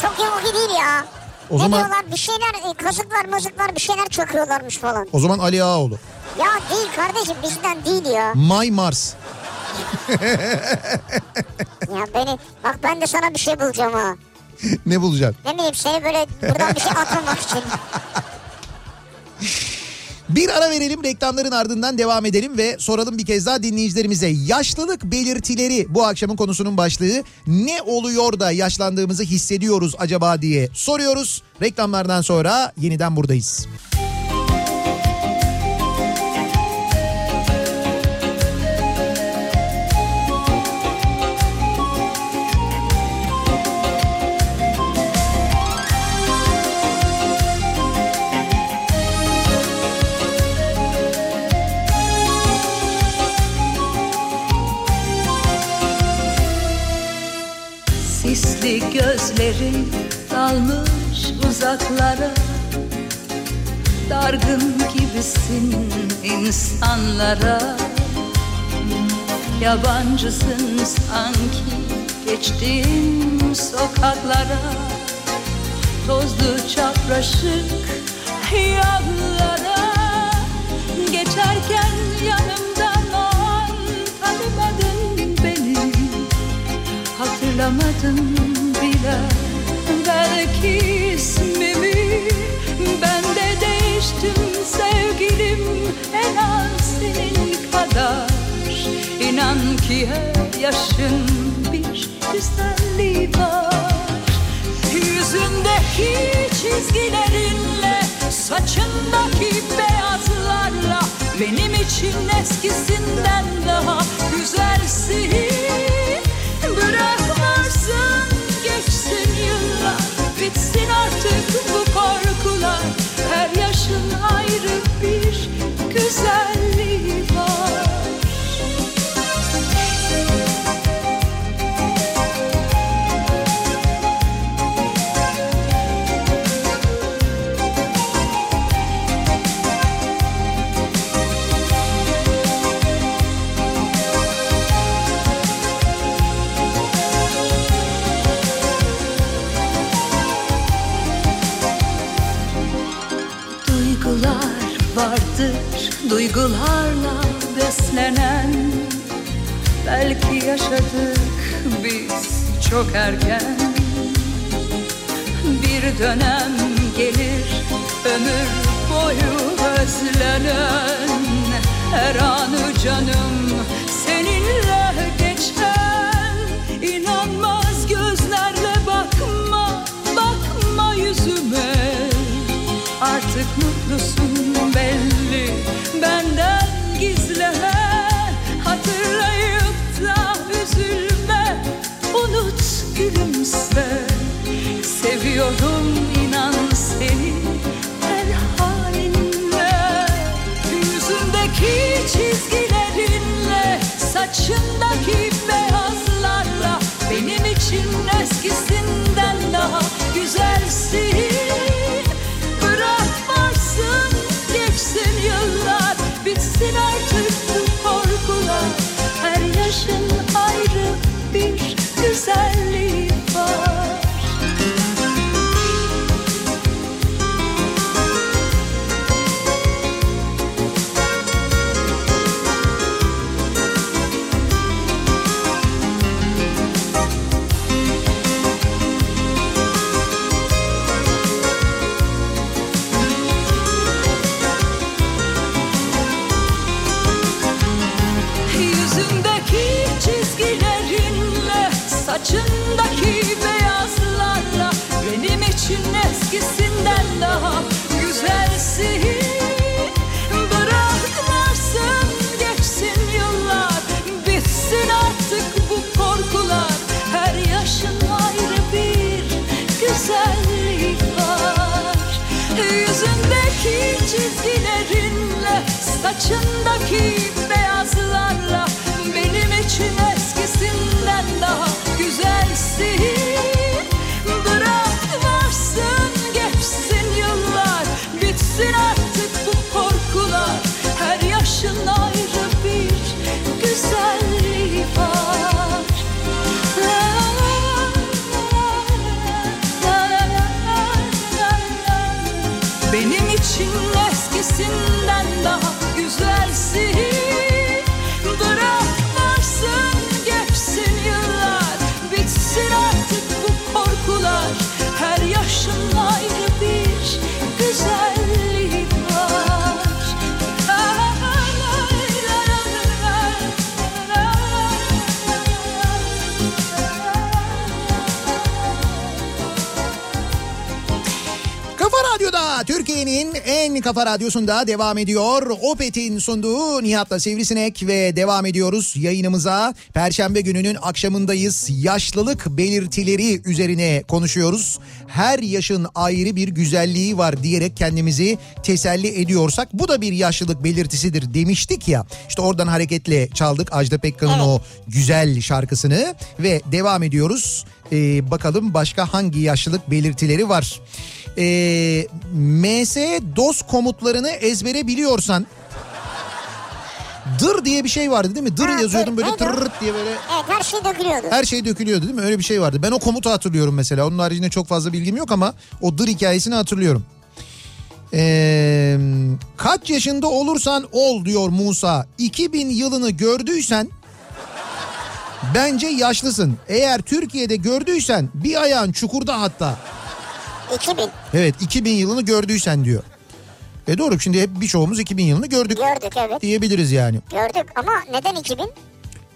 çok yamuki değil ya. O ne zaman- diyorlar bir şeyler e, kazıklar mazıklar bir şeyler çakıyorlarmış falan. O zaman Ali Ağaoğlu. Ya değil kardeşim bizden değil ya. My Mars. Ya beni bak ben de sana bir şey bulacağım ha. ne bulacaksın? Ne bileyim seni böyle buradan bir şey atmamak için. Bir ara verelim reklamların ardından devam edelim ve soralım bir kez daha dinleyicilerimize. Yaşlılık belirtileri bu akşamın konusunun başlığı. Ne oluyor da yaşlandığımızı hissediyoruz acaba diye soruyoruz. Reklamlardan sonra yeniden buradayız. Gözlerin dalmış uzaklara. Dargın gibisin insanlara. Yabancısın sanki geçtiğim sokaklara. Tozlu çapraşık yollara Geçerken yanımdan an tanımadın beni. Hatırlamadın belki ismimi Ben de değiştim sevgilim en az senin kadar. İnan ki her yaşın bir güzelliği var. Yüzündeki çizgilerinle Saçındaki beyazlarla Benim için eskisinden daha güzelsin güzelliği duygularla beslenen Belki yaşadık biz çok erken. Bir dönem gelir ömür boyu özlenen. Her anı canım seninle geçen. İnanmaz gözlerle bakma, bakma yüzüme. Artık mutlusun Saçındaki beyazlarla Benim için eskisinden daha güzelsin En kafa radyosunda devam ediyor. Opet'in sunduğu Nihat'la Sivrisinek ve devam ediyoruz yayınımıza. Perşembe gününün akşamındayız. Yaşlılık belirtileri üzerine konuşuyoruz. Her yaşın ayrı bir güzelliği var diyerek kendimizi teselli ediyorsak bu da bir yaşlılık belirtisidir demiştik ya. İşte oradan hareketle çaldık Ajda Pekkan'ın Evet. o güzel şarkısını ve devam ediyoruz. Ee, bakalım başka hangi yaşlılık belirtileri var. Ee, MS DOS komutlarını ezbere biliyorsan Dır diye bir şey vardı değil mi? Dır Ha, yazıyordum dır. böyle tırırt diye böyle Evet her şey dökülüyordu. her şey dökülüyordu değil mi? Öyle bir şey vardı. Ben o komutu hatırlıyorum mesela. Onun haricinde çok fazla bilgim yok ama o dır hikayesini hatırlıyorum. Ee, kaç yaşında olursan ol diyor Musa. 2000 yılını gördüysen bence yaşlısın. Eğer Türkiye'de gördüysen bir ayağın çukurda hatta. 2000 Evet 2000 yılını gördüysen diyor. E doğru şimdi hep birçoğumuz 2000 yılını gördük gördük evet. diyebiliriz yani. Gördük ama neden 2000?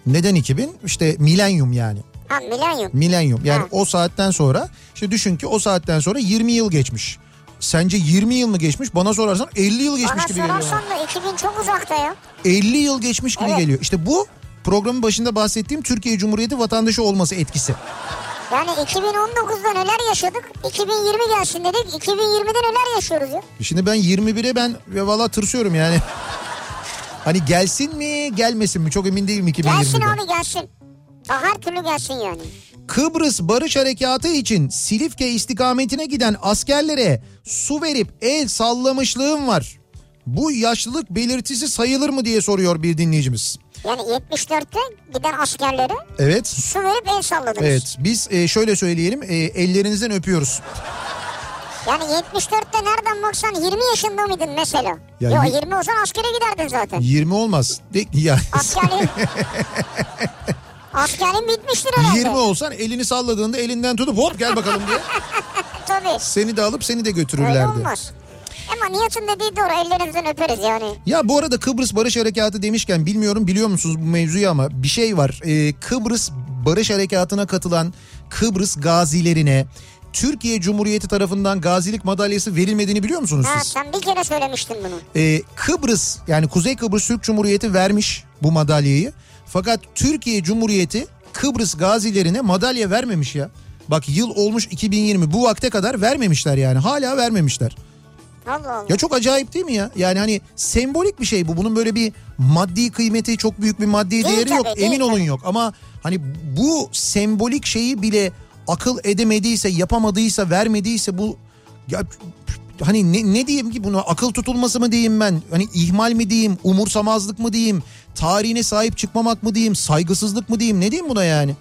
Neden 2000? İşte milenyum yani. Ha milenyum. Milenyum yani Ha. o saatten sonra işte düşün ki o saatten sonra 20 yıl geçmiş. Sence 20 yıl mı geçmiş? Bana sorarsan 50 yıl geçmiş Bana gibi geliyor. sorarsan da 2000 çok uzakta ya. 50 yıl geçmiş gibi Evet. geliyor. İşte bu programın başında bahsettiğim Türkiye Cumhuriyeti vatandaşı olması etkisi. Yani 2019'da neler yaşadık? 2020 gelsin dedik. 2020'de neler yaşıyoruz ya? Şimdi ben 21'e ben ve valla tırsıyorum yani. hani gelsin mi gelmesin mi çok emin değilim 2020'de. Gelsin abi gelsin. Daha her türlü gelsin yani. Kıbrıs Barış Harekatı için Silifke istikametine giden askerlere su verip el sallamışlığım var. Bu yaşlılık belirtisi sayılır mı diye soruyor bir dinleyicimiz. Yani 74'te giden askerlere Evet. su verip el salladınız. Evet biz e, şöyle söyleyelim e, ellerinizden öpüyoruz. Yani 74'te nereden baksan 20 yaşında mıydın mesela? Ya Yok y- 20 olsan askere giderdin zaten. 20 olmaz. De, ya, Askerliğin... Askerliğin bitmiştir herhalde. 20 olsan elini salladığında elinden tutup hop gel bakalım diye Tabii. seni de alıp seni de Öyle götürürlerdi. olmaz. Ama Nihat'ın dediği doğru ellerinizden öperiz yani. Ya bu arada Kıbrıs Barış Harekatı demişken bilmiyorum biliyor musunuz bu mevzuyu ama bir şey var. Ee, Kıbrıs Barış Harekatı'na katılan Kıbrıs gazilerine Türkiye Cumhuriyeti tarafından gazilik madalyası verilmediğini biliyor musunuz Ha siz? sen bir kere söylemiştin bunu. Ee, Kıbrıs yani Kuzey Kıbrıs Türk Cumhuriyeti vermiş bu madalyayı. Fakat Türkiye Cumhuriyeti Kıbrıs gazilerine madalya vermemiş ya. Bak yıl olmuş 2020 bu vakte kadar vermemişler yani hala vermemişler. Allah Allah. Ya çok acayip değil mi ya? Yani hani sembolik bir şey bu. Bunun böyle bir maddi kıymeti, çok büyük bir maddi Değil değeri yok. tabii, değil Emin olun tabii. yok. Ama hani bu sembolik şeyi bile akıl edemediyse, yapamadıysa, vermediyse bu ya hani ne, ne diyeyim ki buna akıl tutulması mı diyeyim ben? Hani ihmal mi diyeyim, umursamazlık mı diyeyim, tarihine sahip çıkmamak mı diyeyim, saygısızlık mı diyeyim? Ne diyeyim buna yani?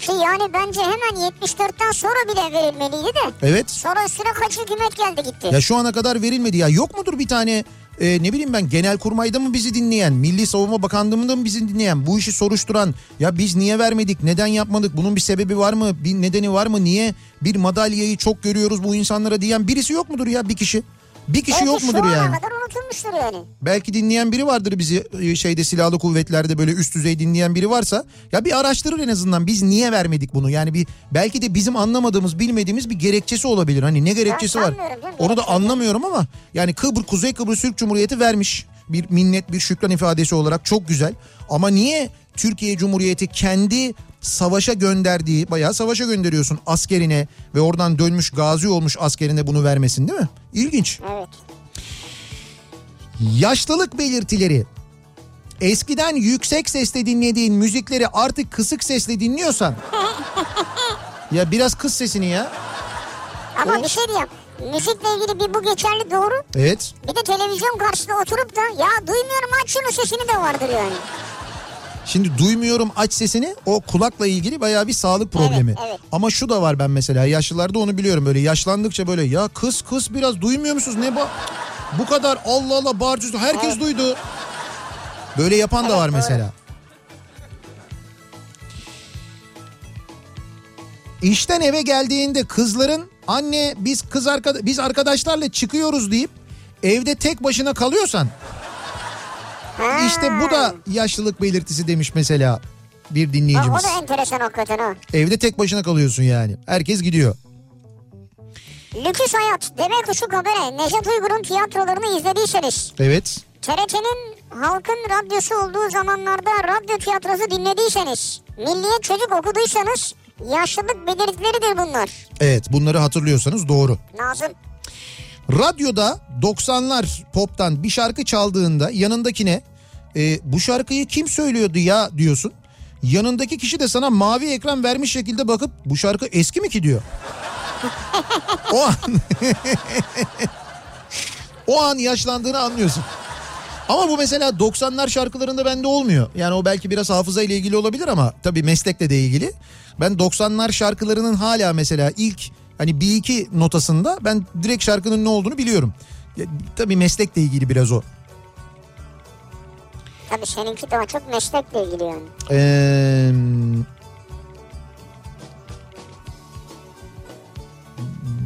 Ki yani bence hemen 74'ten sonra bile verilmeliydi de. Evet. Sonra üstüne kaç hükümet geldi gitti. Ya şu ana kadar verilmedi ya yok mudur bir tane e, ne bileyim ben genel kurmayda mı bizi dinleyen, Milli Savunma Bakanlığı'nda mı bizi dinleyen, bu işi soruşturan ya biz niye vermedik, neden yapmadık, bunun bir sebebi var mı, bir nedeni var mı, niye bir madalyayı çok görüyoruz bu insanlara diyen birisi yok mudur ya bir kişi? Bir kişi Belki yok mudur yani? kadar unutulmuştur yani. Belki dinleyen biri vardır bizi e, şeyde silahlı kuvvetlerde böyle üst düzey dinleyen biri varsa. Ya bir araştırır en azından biz niye vermedik bunu? Yani bir belki de bizim anlamadığımız bilmediğimiz bir gerekçesi olabilir. Hani ne gerekçesi var? sanmıyorum canım, onu da anlamıyorum ama yani Kıbrıs Kuzey Kıbrıs Türk Cumhuriyeti vermiş bir minnet bir şükran ifadesi olarak çok güzel. Ama niye Türkiye Cumhuriyeti kendi savaşa gönderdiği bayağı savaşa gönderiyorsun askerine ve oradan dönmüş gazi olmuş askerine bunu vermesin değil mi? İlginç. Evet. Yaşlılık belirtileri. Eskiden yüksek sesle dinlediğin müzikleri artık kısık sesle dinliyorsan. ya biraz kıs sesini ya. Ama bir şey diyeyim. Müzikle ilgili bir bu geçerli doğru. Evet. Bir de televizyon karşısında oturup da ya duymuyorum aç şunu sesini de vardır yani. Şimdi duymuyorum aç sesini o kulakla ilgili bayağı bir sağlık problemi. evet. Ama şu da var ben mesela yaşlılarda onu biliyorum böyle yaşlandıkça böyle ya kıs kıs biraz duymuyor musunuz ne bu? Bu kadar Allah Allah bağırıyorsun herkes Evet. duydu. Böyle yapan da Evet, var doğru. mesela. İşten eve geldiğinde kızların anne biz kız arkada biz arkadaşlarla çıkıyoruz deyip evde tek başına kalıyorsan Ha. işte bu da yaşlılık belirtisi demiş mesela bir Ha, dinleyicimiz. o da enteresan hakikaten ha. Evde tek başına kalıyorsun yani. Herkes gidiyor. Lüküs Hayat, Deve Kuşu Kabare, Necdet Uygur'un tiyatrolarını izlediyseniz, Evet. TRT'nin halkın radyosu olduğu zamanlarda radyo tiyatrosu dinlediyseniz, Milliyet Çocuk okuduysanız yaşlılık belirtileridir bunlar. Evet bunları hatırlıyorsanız doğru. Nazım. Radyoda 90'lar poptan bir şarkı çaldığında yanındakine e, bu şarkıyı kim söylüyordu ya diyorsun. Yanındaki kişi de sana mavi ekran vermiş şekilde bakıp bu şarkı eski mi ki diyor. o an o an yaşlandığını anlıyorsun. Ama bu mesela 90'lar şarkılarında bende olmuyor. Yani o belki biraz hafıza ile ilgili olabilir ama tabii meslekle de ilgili. Ben 90'lar şarkılarının hala mesela ilk hani bir iki notasında ben direkt şarkının ne olduğunu biliyorum. Ya, tabii meslekle ilgili biraz o. Tabii seninki daha çok meslekle ilgili yani. Ee,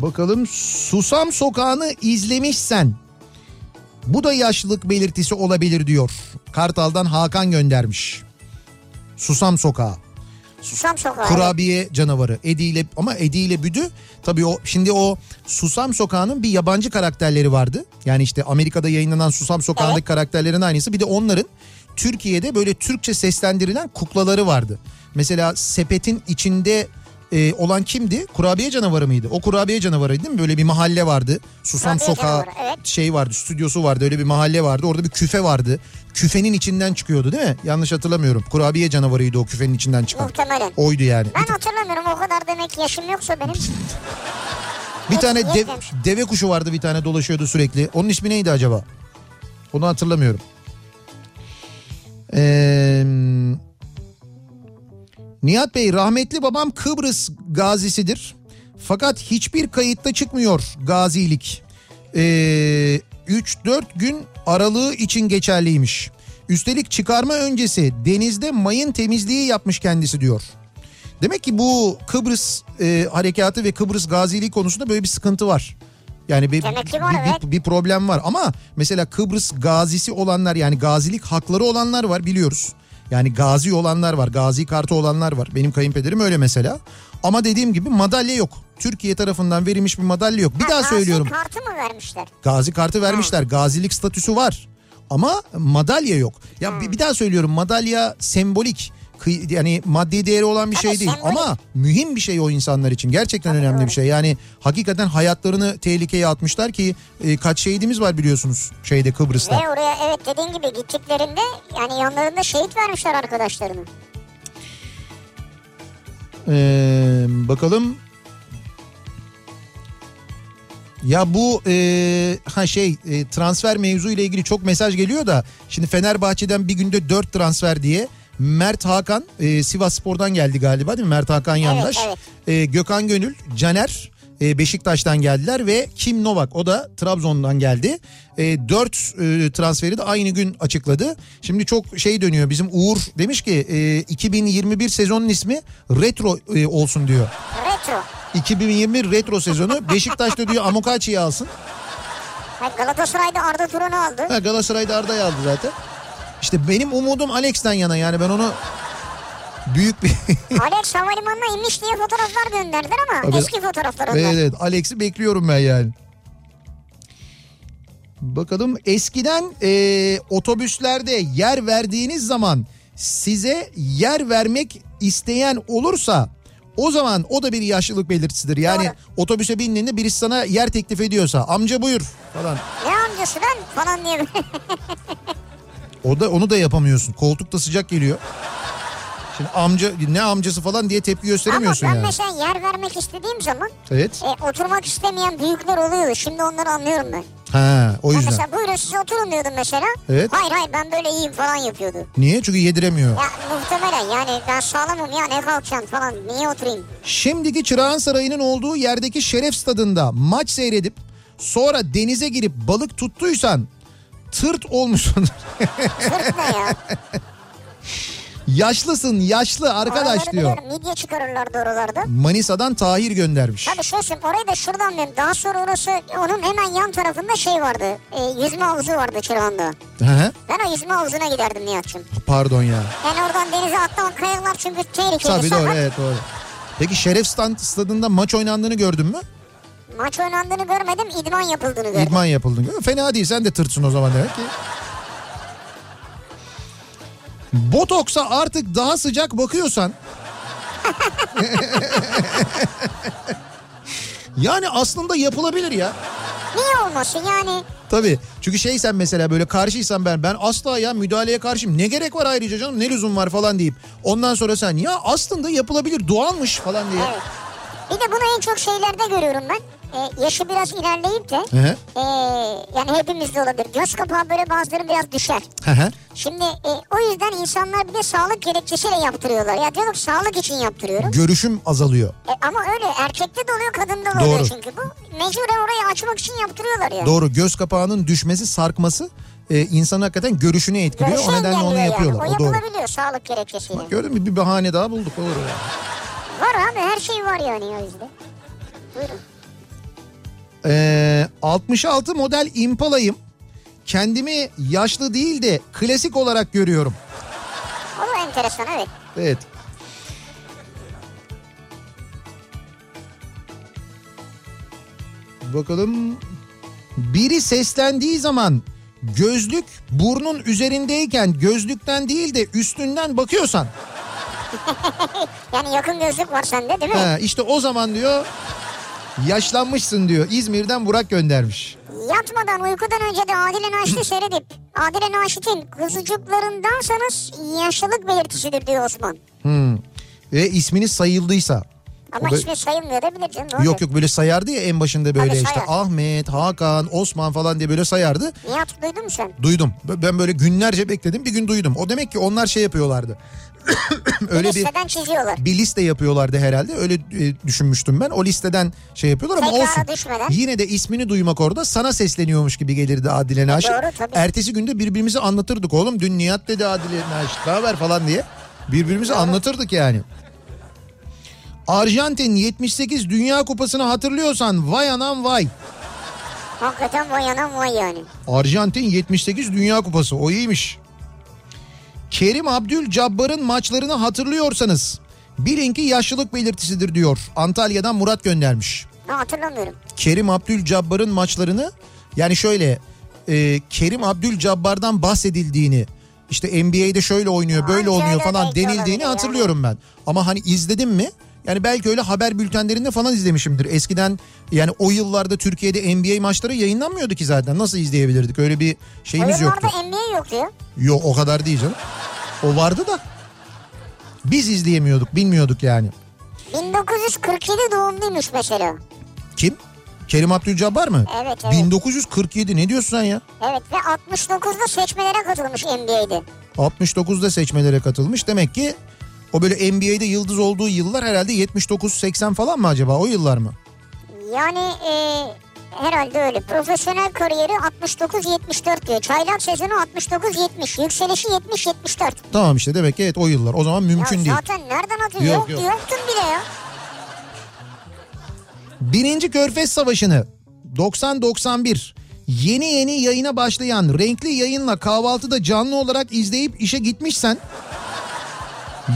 bakalım Susam Sokağı'nı izlemişsen bu da yaşlılık belirtisi olabilir diyor. Kartal'dan Hakan göndermiş. Susam Sokağı. Susam Sokağı. Kurabiye canavarı. Edi ile ama Edi ile Büdü tabii o şimdi o Susam Sokağı'nın bir yabancı karakterleri vardı. Yani işte Amerika'da yayınlanan Susam Sokağı'ndaki Evet. karakterlerin aynısı. Bir de onların Türkiye'de böyle Türkçe seslendirilen kuklaları vardı. Mesela sepetin içinde e, olan kimdi? Kurabiye canavarı mıydı? O kurabiye canavarıydı değil mi? Böyle bir mahalle vardı. Susam Kurabiye Sokağı canavarı, evet. şey vardı, stüdyosu vardı. Öyle bir mahalle vardı. Orada bir küfe vardı. Küfenin içinden çıkıyordu değil mi? Yanlış hatırlamıyorum. Kurabiye canavarıydı o küfenin içinden çıkan. Muhtemelen. Oydu yani. Ben hatırlamıyorum o kadar demek yaşım yoksa benim. Bir tane dev- deve kuşu vardı bir tane dolaşıyordu sürekli. Onun ismi neydi acaba? Onu hatırlamıyorum. Ee, Nihat Bey rahmetli babam Kıbrıs gazisidir. Fakat hiçbir kayıtta çıkmıyor gazilik. Ee, 3-4 gün aralığı için geçerliymiş. Üstelik çıkarma öncesi denizde mayın temizliği yapmış kendisi diyor. Demek ki bu Kıbrıs e, harekatı ve Kıbrıs gaziliği konusunda böyle bir sıkıntı var. Yani bir, var, bir, evet. bir, bir problem var ama mesela Kıbrıs gazisi olanlar yani gazilik hakları olanlar var biliyoruz. Yani gazi olanlar var, gazi kartı olanlar var. Benim kayınpederim öyle mesela. Ama dediğim gibi madalya yok. Türkiye tarafından verilmiş bir madalya yok. Bir Ha, daha gazi söylüyorum. kartı mı vermişler? Gazi kartı vermişler. Gazilik statüsü var. Ama madalya yok. Ya bir, bir daha söylüyorum madalya sembolik. Yani maddi değeri olan bir Tabii, şey değil sembolik. ama mühim bir şey o insanlar için. Gerçekten önemli doğru. bir şey. Yani hakikaten hayatlarını tehlikeye atmışlar ki e, kaç şehidimiz var biliyorsunuz şeyde Kıbrıs'ta. Ve oraya evet dediğin gibi gittiklerinde yani yanlarında şehit vermişler arkadaşlarını. Ee, bakalım. Ya bu e, ha şey e, transfer mevzu ile ilgili çok mesaj geliyor da şimdi Fenerbahçe'den bir günde 4 transfer diye Mert Hakan e, Sivas Spor'dan geldi galiba değil mi? Mert Hakan Yandaş. evet. E, Gökhan Gönül, Caner e, Beşiktaş'tan geldiler ve Kim Novak o da Trabzon'dan geldi. E, 4 e, transferi de aynı gün açıkladı. Şimdi çok şey dönüyor bizim Uğur demiş ki e, 2021 sezonun ismi retro e, olsun diyor. Retro. 2021 retro sezonu Beşiktaş'ta diyor Amokachi'yi alsın. Galatasaray'da Arda Turan'ı aldı. Ha, Galatasaray'da Arda'yı aldı zaten. İşte benim umudum Alex'ten yana yani ben onu büyük bir... Alex havalimanına inmiş diye fotoğraflar gönderdiler ama Abi- eski fotoğraflar onlar. Evet evet Alex'i bekliyorum ben yani. Bakalım eskiden e, otobüslerde yer verdiğiniz zaman size yer vermek isteyen olursa o zaman o da bir yaşlılık belirtisidir. Yani Doğru. otobüse bindiğinde birisi sana yer teklif ediyorsa amca buyur falan. Ne amcası lan falan diye. O da onu da yapamıyorsun. Koltukta sıcak geliyor. Şimdi amca ne amcası falan diye tepki ama gösteremiyorsun ben yani. mesela yer vermek istediğim zaman Evet. e, oturmak istemeyen büyükler oluyordu. Şimdi onları anlıyorum ben. Ha o yüzden. mesela buyurun siz oturun diyordum mesela. Evet. Hayır hayır ben böyle iyiyim falan yapıyordu. Niye? Çünkü yediremiyor. Ya muhtemelen yani ben sağlamım ya ne kalkacaksın falan niye oturayım? Şimdiki Çırağan Sarayı'nın olduğu yerdeki Şeref Stadı'nda maç seyredip sonra denize girip balık tuttuysan tırt olmuşsun. Sırt ne ya? Yaşlısın yaşlı arkadaş Oraları diyor. biliyorum, Midye çıkarırlardı oralarda. Manisa'dan Tahir göndermiş. Tabii şöyle söyleyeyim, orayı da şuradan biliyorum. Daha sonra orası onun hemen yan tarafında şey vardı. E, yüzme havuzu vardı Çırağan'da. Hı. Ben o yüzme havuzuna giderdim Nihat'cığım. Pardon ya. Yani oradan denize atlamak kayalar çünkü tehlikeli Tabii doğru evet doğru. Peki Şeref Stand- Stadı'nda maç oynandığını gördün mü? Maç oynandığını görmedim, idman yapıldığını gördüm. İdman yapıldığını. Fena değil sen de tırtsın o zaman demek ki. Botoksa artık daha sıcak bakıyorsan yani aslında yapılabilir ya. Niye olmasın yani? Tabii. Çünkü şey sen mesela böyle karşıysan ben ben asla ya müdahaleye karşıyım. Ne gerek var ayrıca canım ne lüzum var falan deyip. Ondan sonra sen ya aslında yapılabilir doğalmış falan diye. Evet. Bir de bunu en çok şeylerde görüyorum ben. Ee, yaşı biraz ilerleyip de ee, yani hepimizde olabilir. Göz kapağı böyle bazıları biraz düşer. Hı hı. Şimdi e, o yüzden insanlar bir de sağlık gerekçesiyle yaptırıyorlar. Ya diyorum sağlık için yaptırıyorum. Görüşüm azalıyor. E, ama öyle erkekte de oluyor kadında da oluyor Doğru. çünkü bu. Mecburen orayı açmak için yaptırıyorlar ya. Doğru göz kapağının düşmesi sarkması e, insanın hakikaten görüşünü etkiliyor. Görüşü o nedenle onu engelliyor yapıyorlar. Yani. O O doğru. yapılabiliyor sağlık gerekçesiyle. Gördün mü bir bahane daha bulduk olur ya. Var abi her şey var yani o yüzden. Buyurun. Ee, 66 model Impala'yım. Kendimi yaşlı değil de klasik olarak görüyorum. O da enteresan evet. Evet. Bakalım. Biri seslendiği zaman gözlük burnun üzerindeyken gözlükten değil de üstünden bakıyorsan Yani yakın gözlük var sende değil mi? ha, işte o zaman diyor yaşlanmışsın diyor. İzmir'den Burak göndermiş. Yatmadan uykudan önce de Adile Naşit'i seyredip Adile Naşit'in kuzucuklarındansanız yaşlılık belirtisidir diyor Osman. Hmm. Ve isminiz sayıldıysa. Ama da- ismi sayılmıyor da bilir canım. Yok yok böyle sayardı ya en başında böyle Tabii işte sayar. Ahmet, Hakan, Osman falan diye böyle sayardı. Nihat duydun mu sen? Duydum. Ben böyle günlerce bekledim bir gün duydum. O demek ki onlar şey yapıyorlardı. Öyle bir Listeden çiziyorlar. bir liste yapıyorlardı herhalde. Öyle e, düşünmüştüm ben. O listeden şey yapıyorlar ama Tekrara olsun. düşmeden. Yine de ismini duymak orada sana sesleniyormuş gibi gelirdi Adile Naşit. doğru, tabii. Ertesi günde birbirimizi anlatırdık oğlum. Dün Nihat dedi Adile Naşit ne haber falan diye. Birbirimizi anlatırdık yani. Arjantin 78 Dünya Kupası'nı hatırlıyorsan vay anam vay. Hakikaten vay anam vay yani. Arjantin 78 Dünya Kupası o iyiymiş. Kerim Abdülcabbar'ın maçlarını hatırlıyorsanız bilin ki yaşlılık belirtisidir diyor. Antalya'dan Murat göndermiş. Ne hatırlamıyorum. Kerim Abdülcabbar'ın maçlarını yani şöyle e, Kerim Abdülcabbar'dan bahsedildiğini işte NBA'de şöyle oynuyor böyle Anca oynuyor falan denildiğini hatırlıyorum ben. Ama hani izledim mi? Yani belki öyle haber bültenlerinde falan izlemişimdir. Eskiden yani o yıllarda Türkiye'de NBA maçları yayınlanmıyordu ki zaten. Nasıl izleyebilirdik? Öyle bir şeyimiz yoktu. Oyunlarda NBA yok diyor. Yok o kadar değil canım. O vardı da biz izleyemiyorduk bilmiyorduk yani. 1947 doğumluymuş mesela. Kim? Kerim Abdülcabbar mı? Evet, evet. 1947 ne diyorsun sen ya? Evet ve 69'da seçmelere katılmış NBA'de. 69'da seçmelere katılmış. Demek ki o böyle NBA'de yıldız olduğu yıllar herhalde 79-80 falan mı acaba o yıllar mı? Yani e, herhalde öyle. Profesyonel kariyeri 69-74 diyor. Çaylak sezonu 69-70. Yükselişi 70-74. Tamam işte demek ki evet o yıllar. O zaman mümkün ya değil. zaten nereden atıyor? Yok, Yok, yok. Yoktun bile ya. Birinci Körfez Savaşı'nı 90-91 yeni yeni yayına başlayan renkli yayınla kahvaltıda canlı olarak izleyip işe gitmişsen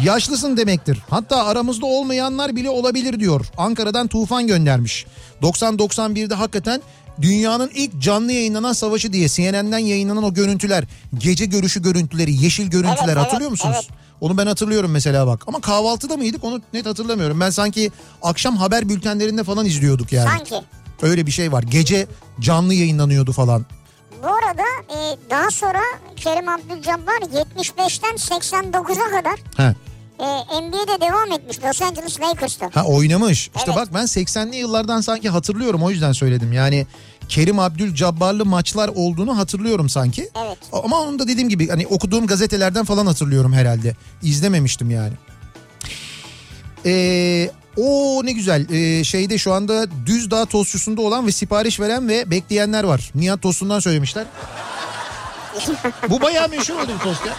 yaşlısın demektir. Hatta aramızda olmayanlar bile olabilir diyor. Ankara'dan Tufan göndermiş. 90-91'de hakikaten dünyanın ilk canlı yayınlanan savaşı diye CNN'den yayınlanan o görüntüler, gece görüşü görüntüleri, yeşil görüntüler Evet, hatırlıyor evet, musunuz? evet. Onu ben hatırlıyorum mesela bak. Ama kahvaltıda mıydık onu net hatırlamıyorum. Ben sanki akşam haber bültenlerinde falan izliyorduk yani. Sanki. Öyle bir şey var. Gece canlı yayınlanıyordu falan. Bu arada e, daha sonra Kerim Abdülcabbar 75'ten 89'a kadar He. e, NBA'de devam etmiş Los Angeles Lakers'ta. Ha oynamış. İşte Evet. bak ben 80'li yıllardan sanki hatırlıyorum o yüzden söyledim. Yani Kerim Abdülcabbarlı maçlar olduğunu hatırlıyorum sanki. Evet. Ama onun da dediğim gibi hani okuduğum gazetelerden falan hatırlıyorum herhalde. İzlememiştim yani. Ee, o ne güzel. Ee, şeyde şu anda Düzdağ tostçusunda olan ve sipariş veren ve bekleyenler var. Nihat Tostun'dan söylemişler. Bu bayağı meşhur oldu bu tost ya.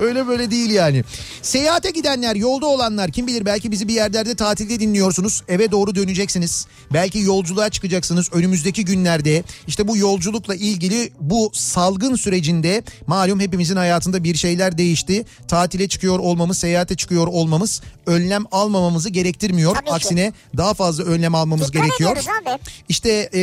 Öyle böyle değil yani. Seyahate gidenler, yolda olanlar kim bilir belki bizi bir yerlerde tatilde dinliyorsunuz. Eve doğru döneceksiniz. Belki yolculuğa çıkacaksınız önümüzdeki günlerde. İşte bu yolculukla ilgili bu salgın sürecinde malum hepimizin hayatında bir şeyler değişti. Tatile çıkıyor olmamız, seyahate çıkıyor olmamız önlem almamamızı gerektirmiyor. Tabii ki. Aksine daha fazla önlem almamız Dikkat gerekiyor. İşte e,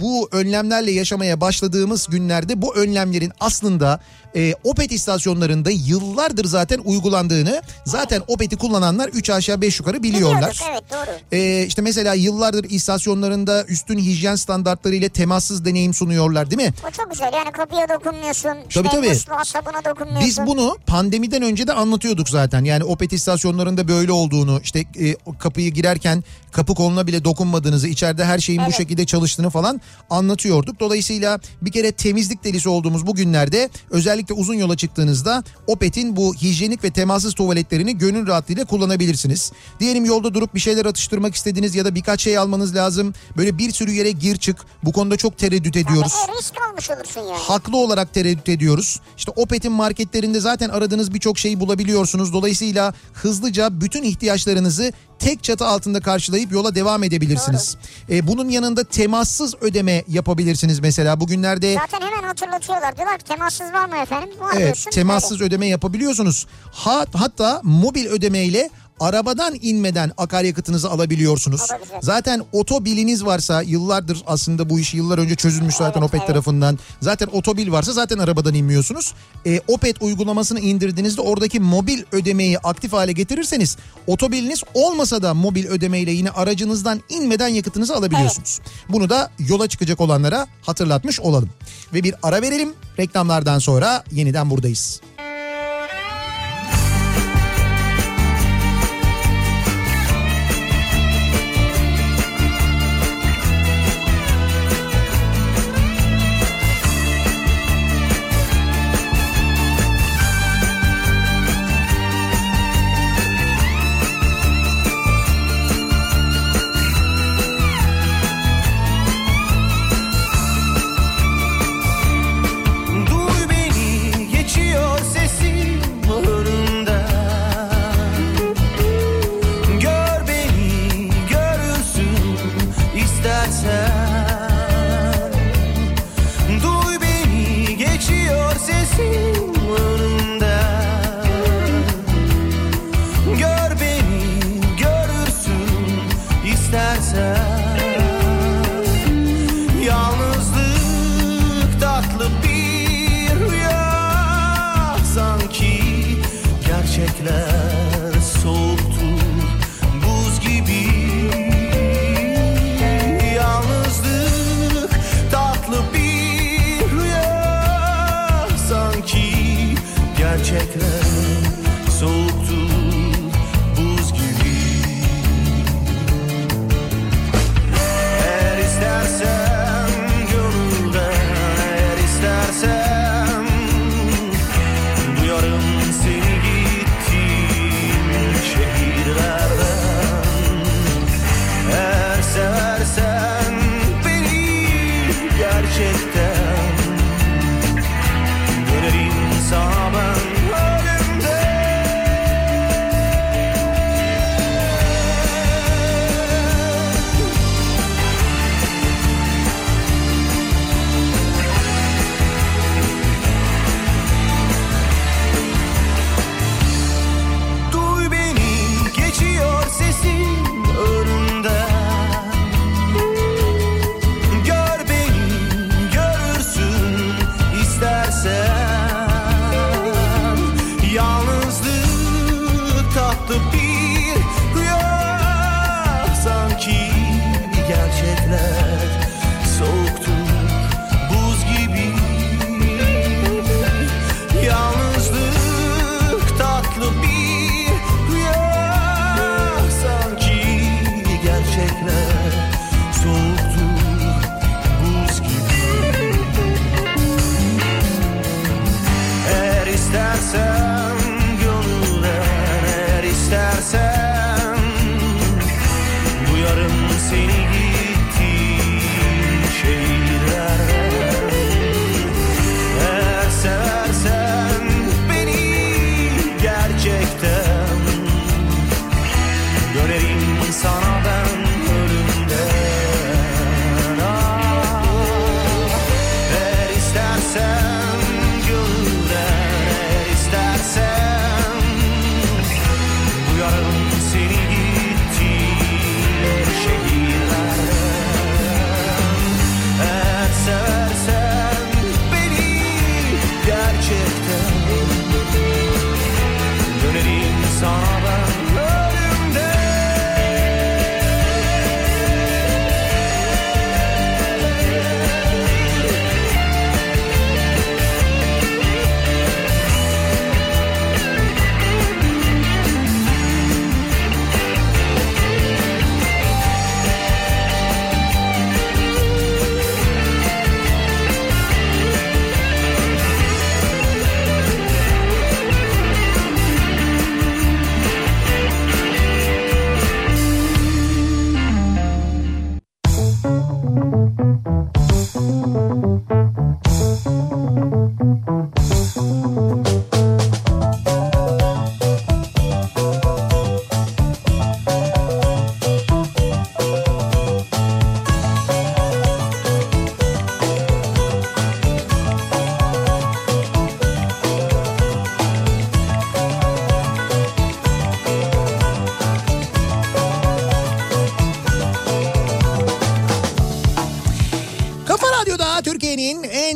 bu önlemlerle yaşamaya başladığımız günlerde bu önlemlerin aslında e, Opet istasyonlarında yıllardır zaten uygulandığını zaten Opet'i kullananlar 3 aşağı 5 yukarı biliyorlar. Biliyorduk evet doğru. E, işte mesela yıllardır istasyonlarında üstün hijyen standartları ile temassız deneyim sunuyorlar değil mi? O çok güzel yani kapıya dokunmuyorsun. Tabii, işte tabii. musluğa sabuna dokunmuyorsun. Biz bunu pandemiden önce de anlatıyorduk zaten. Yani Opet istasyonlarında böyle olduğunu, işte e, kapıyı girerken kapı koluna bile dokunmadığınızı, içeride her şeyin bu Evet. şekilde çalıştığını falan anlatıyorduk. Dolayısıyla bir kere temizlik delisi olduğumuz bu günlerde özellikle uzun yola çıktığınızda Opet'in bu hijyenik ve temassız tuvaletlerini gönül rahatlığıyla kullanabilirsiniz. Diyelim yolda durup bir şeyler atıştırmak istediğiniz ya da birkaç şey almanız lazım. Böyle bir sürü yere gir çık. Bu konuda çok tereddüt ediyoruz risk almış olursun yani. haklı olarak tereddüt ediyoruz. İşte Opet'in marketlerinde zaten aradığınız birçok şeyi bulabiliyorsunuz. Dolayısıyla hızlıca bütün ihtiyaçlarınızı tek çatı altında karşılayıp yola devam edebilirsiniz. Ee, bunun yanında temassız ödeme yapabilirsiniz mesela. Bugünlerde Zaten hemen hatırlatıyorlar. Diyorlar ki temassız var mı efendim? Var evet diyorsun. temassız ödeme yapabiliyorsunuz. Ha, hatta mobil ödemeyle arabadan inmeden akaryakıtınızı alabiliyorsunuz. Zaten otobiliniz varsa yıllardır aslında bu işi yıllar önce çözülmüş zaten Evet, Opet evet. tarafından. Zaten otobil varsa zaten arabadan inmiyorsunuz. E, Opet uygulamasını indirdiğinizde oradaki mobil ödemeyi aktif hale getirirseniz otobiliniz olmasa da mobil ödemeyle yine aracınızdan inmeden yakıtınızı alabiliyorsunuz. Bunu da yola çıkacak olanlara hatırlatmış olalım. Ve bir ara verelim. Reklamlardan sonra yeniden buradayız.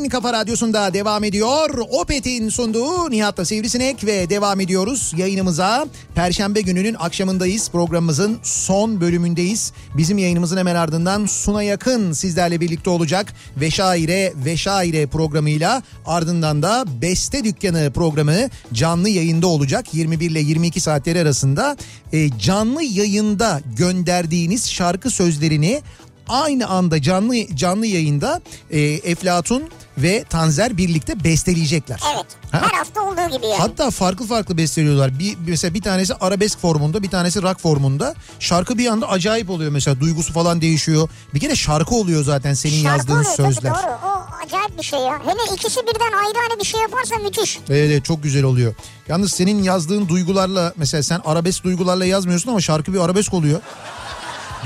Kafa Radyosu'nda devam ediyor. Opet'in sunduğu Nihat'la Sivrisinek ve devam ediyoruz yayınımıza. Perşembe gününün akşamındayız. Programımızın son bölümündeyiz. Bizim yayınımızın hemen ardından Suna Yakın sizlerle birlikte olacak. Veşaire Veşaire programıyla ardından da Beste Dükkanı programı canlı yayında olacak. 21 ile 22 saatleri arasında e, canlı yayında gönderdiğiniz şarkı sözlerini aynı anda canlı canlı yayında e, Eflatun ve Tanzer birlikte besteleyecekler. Evet. Ha? Her hafta olduğu gibi yani. Hatta farklı farklı besteliyorlar. Bir mesela bir tanesi arabesk formunda, bir tanesi rock formunda. Şarkı bir anda acayip oluyor mesela. Duygusu falan değişiyor. Bir kere şarkı oluyor zaten senin Şarkı yazdığın oluyor, tabii sözler. Doğru. O acayip bir şey ya. Hele ikisi birden ayrı ayrı bir şey yaparsa müthiş. Evet, evet çok güzel oluyor. Yalnız senin yazdığın duygularla mesela sen arabesk duygularla yazmıyorsun ama şarkı bir arabesk oluyor.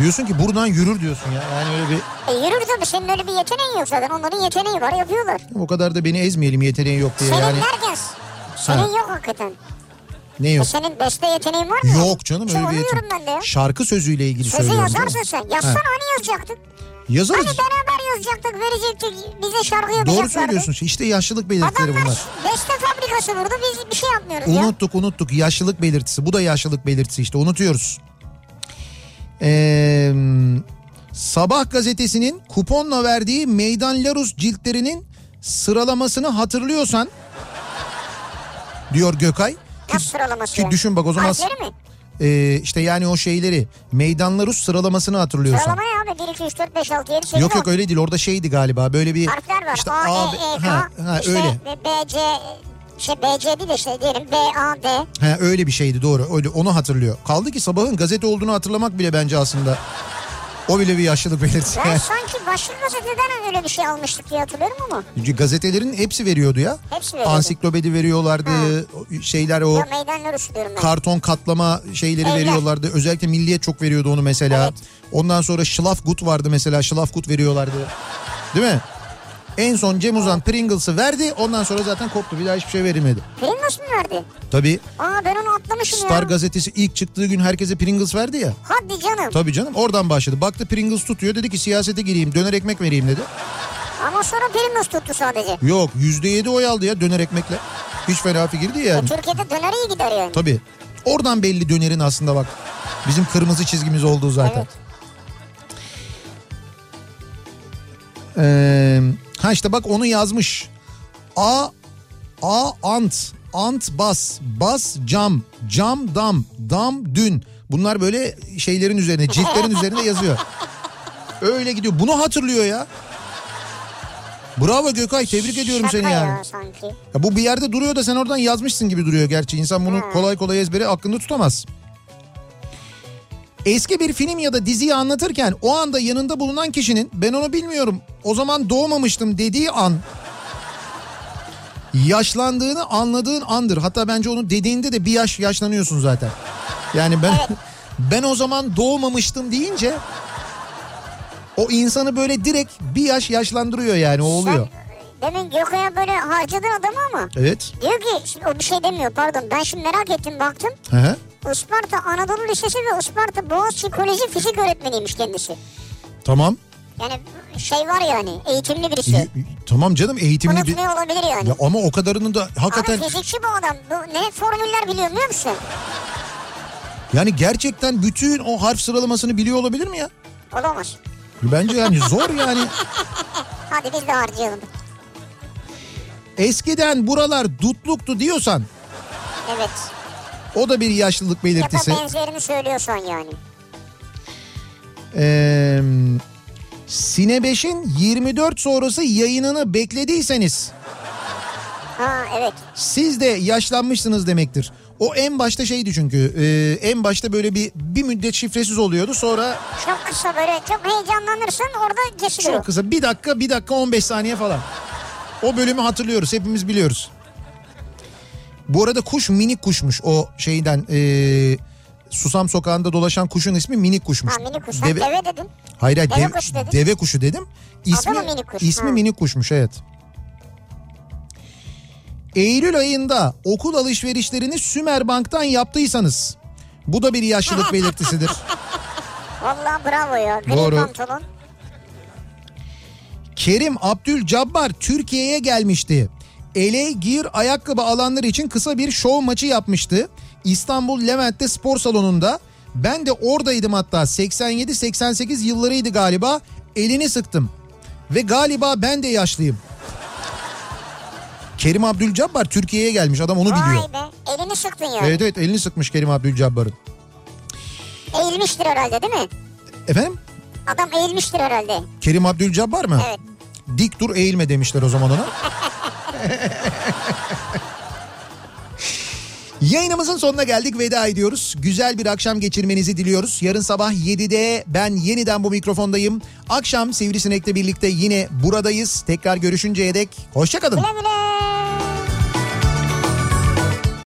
Diyorsun ki buradan yürür diyorsun ya. Yani öyle bir E yürür tabii senin öyle bir yeteneğin yok zaten. Onların yeteneği var yapıyorlar. o kadar da beni ezmeyelim yeteneği yok diye Senin yani. derken senin Ha. yok hakikaten. Ne E yok? senin beste yeteneğin var mı? Yok canım İşte öyle bir diyorum ben de ya. Şarkı sözüyle ilgili Sözü söylüyorum. yazarsın canım. sen. Yazsana Ha. hani yazacaktık. Yazarız. Hani beraber yazacaktık verecektik. Bize şarkı yapacaklardı. Doğru söylüyorsun. İşte yaşlılık belirtileri Adamlar bunlar. beste fabrikası burada biz bir şey yapmıyoruz ya. Unuttuk unuttuk. Yaşlılık belirtisi. Bu da yaşlılık belirtisi işte unutuyoruz. Ee, Sabah gazetesinin kuponla verdiği Meydan Larus ciltlerinin sıralamasını hatırlıyorsan diyor Gökay. Nasıl sıralaması Ki düşün bak o zaman Harfleri mi? e, işte yani o şeyleri Meydan Larus sıralamasını hatırlıyorsan. Sıralama ne abi? 1, 2, 3, 4, 5, 6, 7, 8, Yok yok öyle değil orada şeydi galiba böyle bir Harfler var. işte A, A, E, B- E, K. ha, ha, işte öyle. B, C, şey B, C değil de işte diyelim B, A, D. Ha, öyle bir şeydi doğru. Öyle onu hatırlıyor. Kaldı ki sabahın gazete olduğunu hatırlamak bile bence aslında o bile bir yaşlılık belirtisi. Ben sanki başka gazeteden öyle bir şey almıştık diye hatırlıyorum ama. Çünkü gazetelerin hepsi veriyordu ya. Hepsi veriyordu. Ansiklopedi veriyorlardı. o Şeyler o Ya meydanlar ben. karton katlama şeyleri Evler. veriyorlardı. Özellikle Milliyet çok veriyordu onu mesela. Evet. Ondan sonra Schlafgut vardı mesela. Schlafgut veriyorlardı. Değil mi? En son Cem Uzan Pringles'ı verdi. Ondan sonra zaten koptu. Bir daha hiçbir şey verilmedi. Pringles mi verdi? Tabii Aa ben onu atlamışım Star ya. gazetesi ilk çıktığı gün herkese Pringles verdi ya. Hadi canım. Tabii canım oradan başladı. Baktı Pringles tutuyor dedi ki siyasete gireyim döner ekmek vereyim dedi. Ama sonra Pringles tuttu sadece. Yok yüzde yedi oy aldı ya döner ekmekle. Hiç fena fikir değil yani. Türkiye'de döner iyi gider yani. Tabii. Oradan belli dönerin aslında bak. Bizim kırmızı çizgimiz olduğu zaten. Evet. Ee, ha işte bak onu yazmış. A A ant ant bas bas cam cam dam dam dün. Bunlar böyle şeylerin üzerine ciltlerin üzerinde yazıyor. Öyle gidiyor. Bunu hatırlıyor ya. Bravo Gökay tebrik ediyorum Şaka seni yani. ya sanki. Ya bu bir yerde duruyor da sen oradan yazmışsın gibi duruyor gerçi. İnsan bunu kolay kolay ezbere aklında tutamaz. Eski bir film ya da diziyi anlatırken o anda yanında bulunan kişinin ben onu bilmiyorum o zaman doğmamıştım dediği an yaşlandığını anladığın andır. Hatta bence onu dediğinde de bir yaş yaşlanıyorsun zaten. Yani ben ben o zaman doğmamıştım deyince o insanı böyle direkt bir yaş yaşlandırıyor yani o oluyor. Sen demin Gökay'a böyle harcadın adamı ama. Evet. Diyor ki şimdi o bir şey demiyor pardon. Ben şimdi merak ettim baktım. Hı hı. Isparta Anadolu Lisesi ve Isparta Boğaziçi Koleji fizik öğretmeniymiş kendisi. Tamam. Yani şey var yani eğitimli birisi. Y- Tamam canım eğitimli bir... Unutmuyor olabilir yani. Ya ama o kadarını da hakikaten Abi fizikçi bu adam. Bu ne formüller biliyor biliyor musun? yani gerçekten bütün o harf sıralamasını biliyor olabilir mi ya? Olamaz. Bence yani zor yani. Hadi biz de harcayalım. Eskiden buralar dutluktu diyorsan Evet. O da bir yaşlılık Ya da belirtisi. benzerini söylüyorsan yani. Ee, Sine 5'in 24 sonrası yayınını beklediyseniz Ha evet. siz de yaşlanmışsınız demektir. O en başta şeydi çünkü e, en başta böyle bir bir müddet şifresiz oluyordu sonra Çok kısa böyle çok heyecanlanırsın orada kesiliyor. çok kısa bir dakika bir dakika 15 saniye falan. O bölümü hatırlıyoruz hepimiz biliyoruz. Bu arada kuş minik kuşmuş o şeyden e, Susam sokağında dolaşan kuşun ismi minik kuşmuş. Ha minik kuş. Sen deve, dedin. Hayır hayır Deve dev- kuşu dedin. deve kuşu dedim. İsmi, mı minik kuş? ismi Ha. minik kuşmuş evet. Eylül ayında okul alışverişlerini Sümerbank'tan yaptıysanız bu da bir yaşlılık belirtisidir. Vallahi bravo ya. Gri Doğru. pantolon. Kerim Abdülcabbar Türkiye'ye gelmişti. Ele gir ayakkabı alanlar için kısa bir şov maçı yapmıştı. İstanbul Levent'te spor salonunda. Ben de oradaydım hatta 87-88 yıllarıydı galiba. Elini sıktım. Ve galiba ben de yaşlıyım. Kerim Abdülcabbar Türkiye'ye gelmiş adam onu biliyor. Vay be elini sıktın yani. Evet evet elini sıkmış Kerim Abdülcabbar'ın. Eğilmiştir herhalde değil mi? Efendim? Adam eğilmiştir herhalde. Kerim Abdülcabbar mı? Evet. Dik dur eğilme demişler o zaman ona. Yayınımızın sonuna geldik veda ediyoruz. Güzel bir akşam geçirmenizi diliyoruz. Yarın sabah 7'de ben yeniden bu mikrofondayım. Akşam Sivrisinek'le birlikte yine buradayız. Tekrar görüşünceye dek hoşçakalın. Güle güle.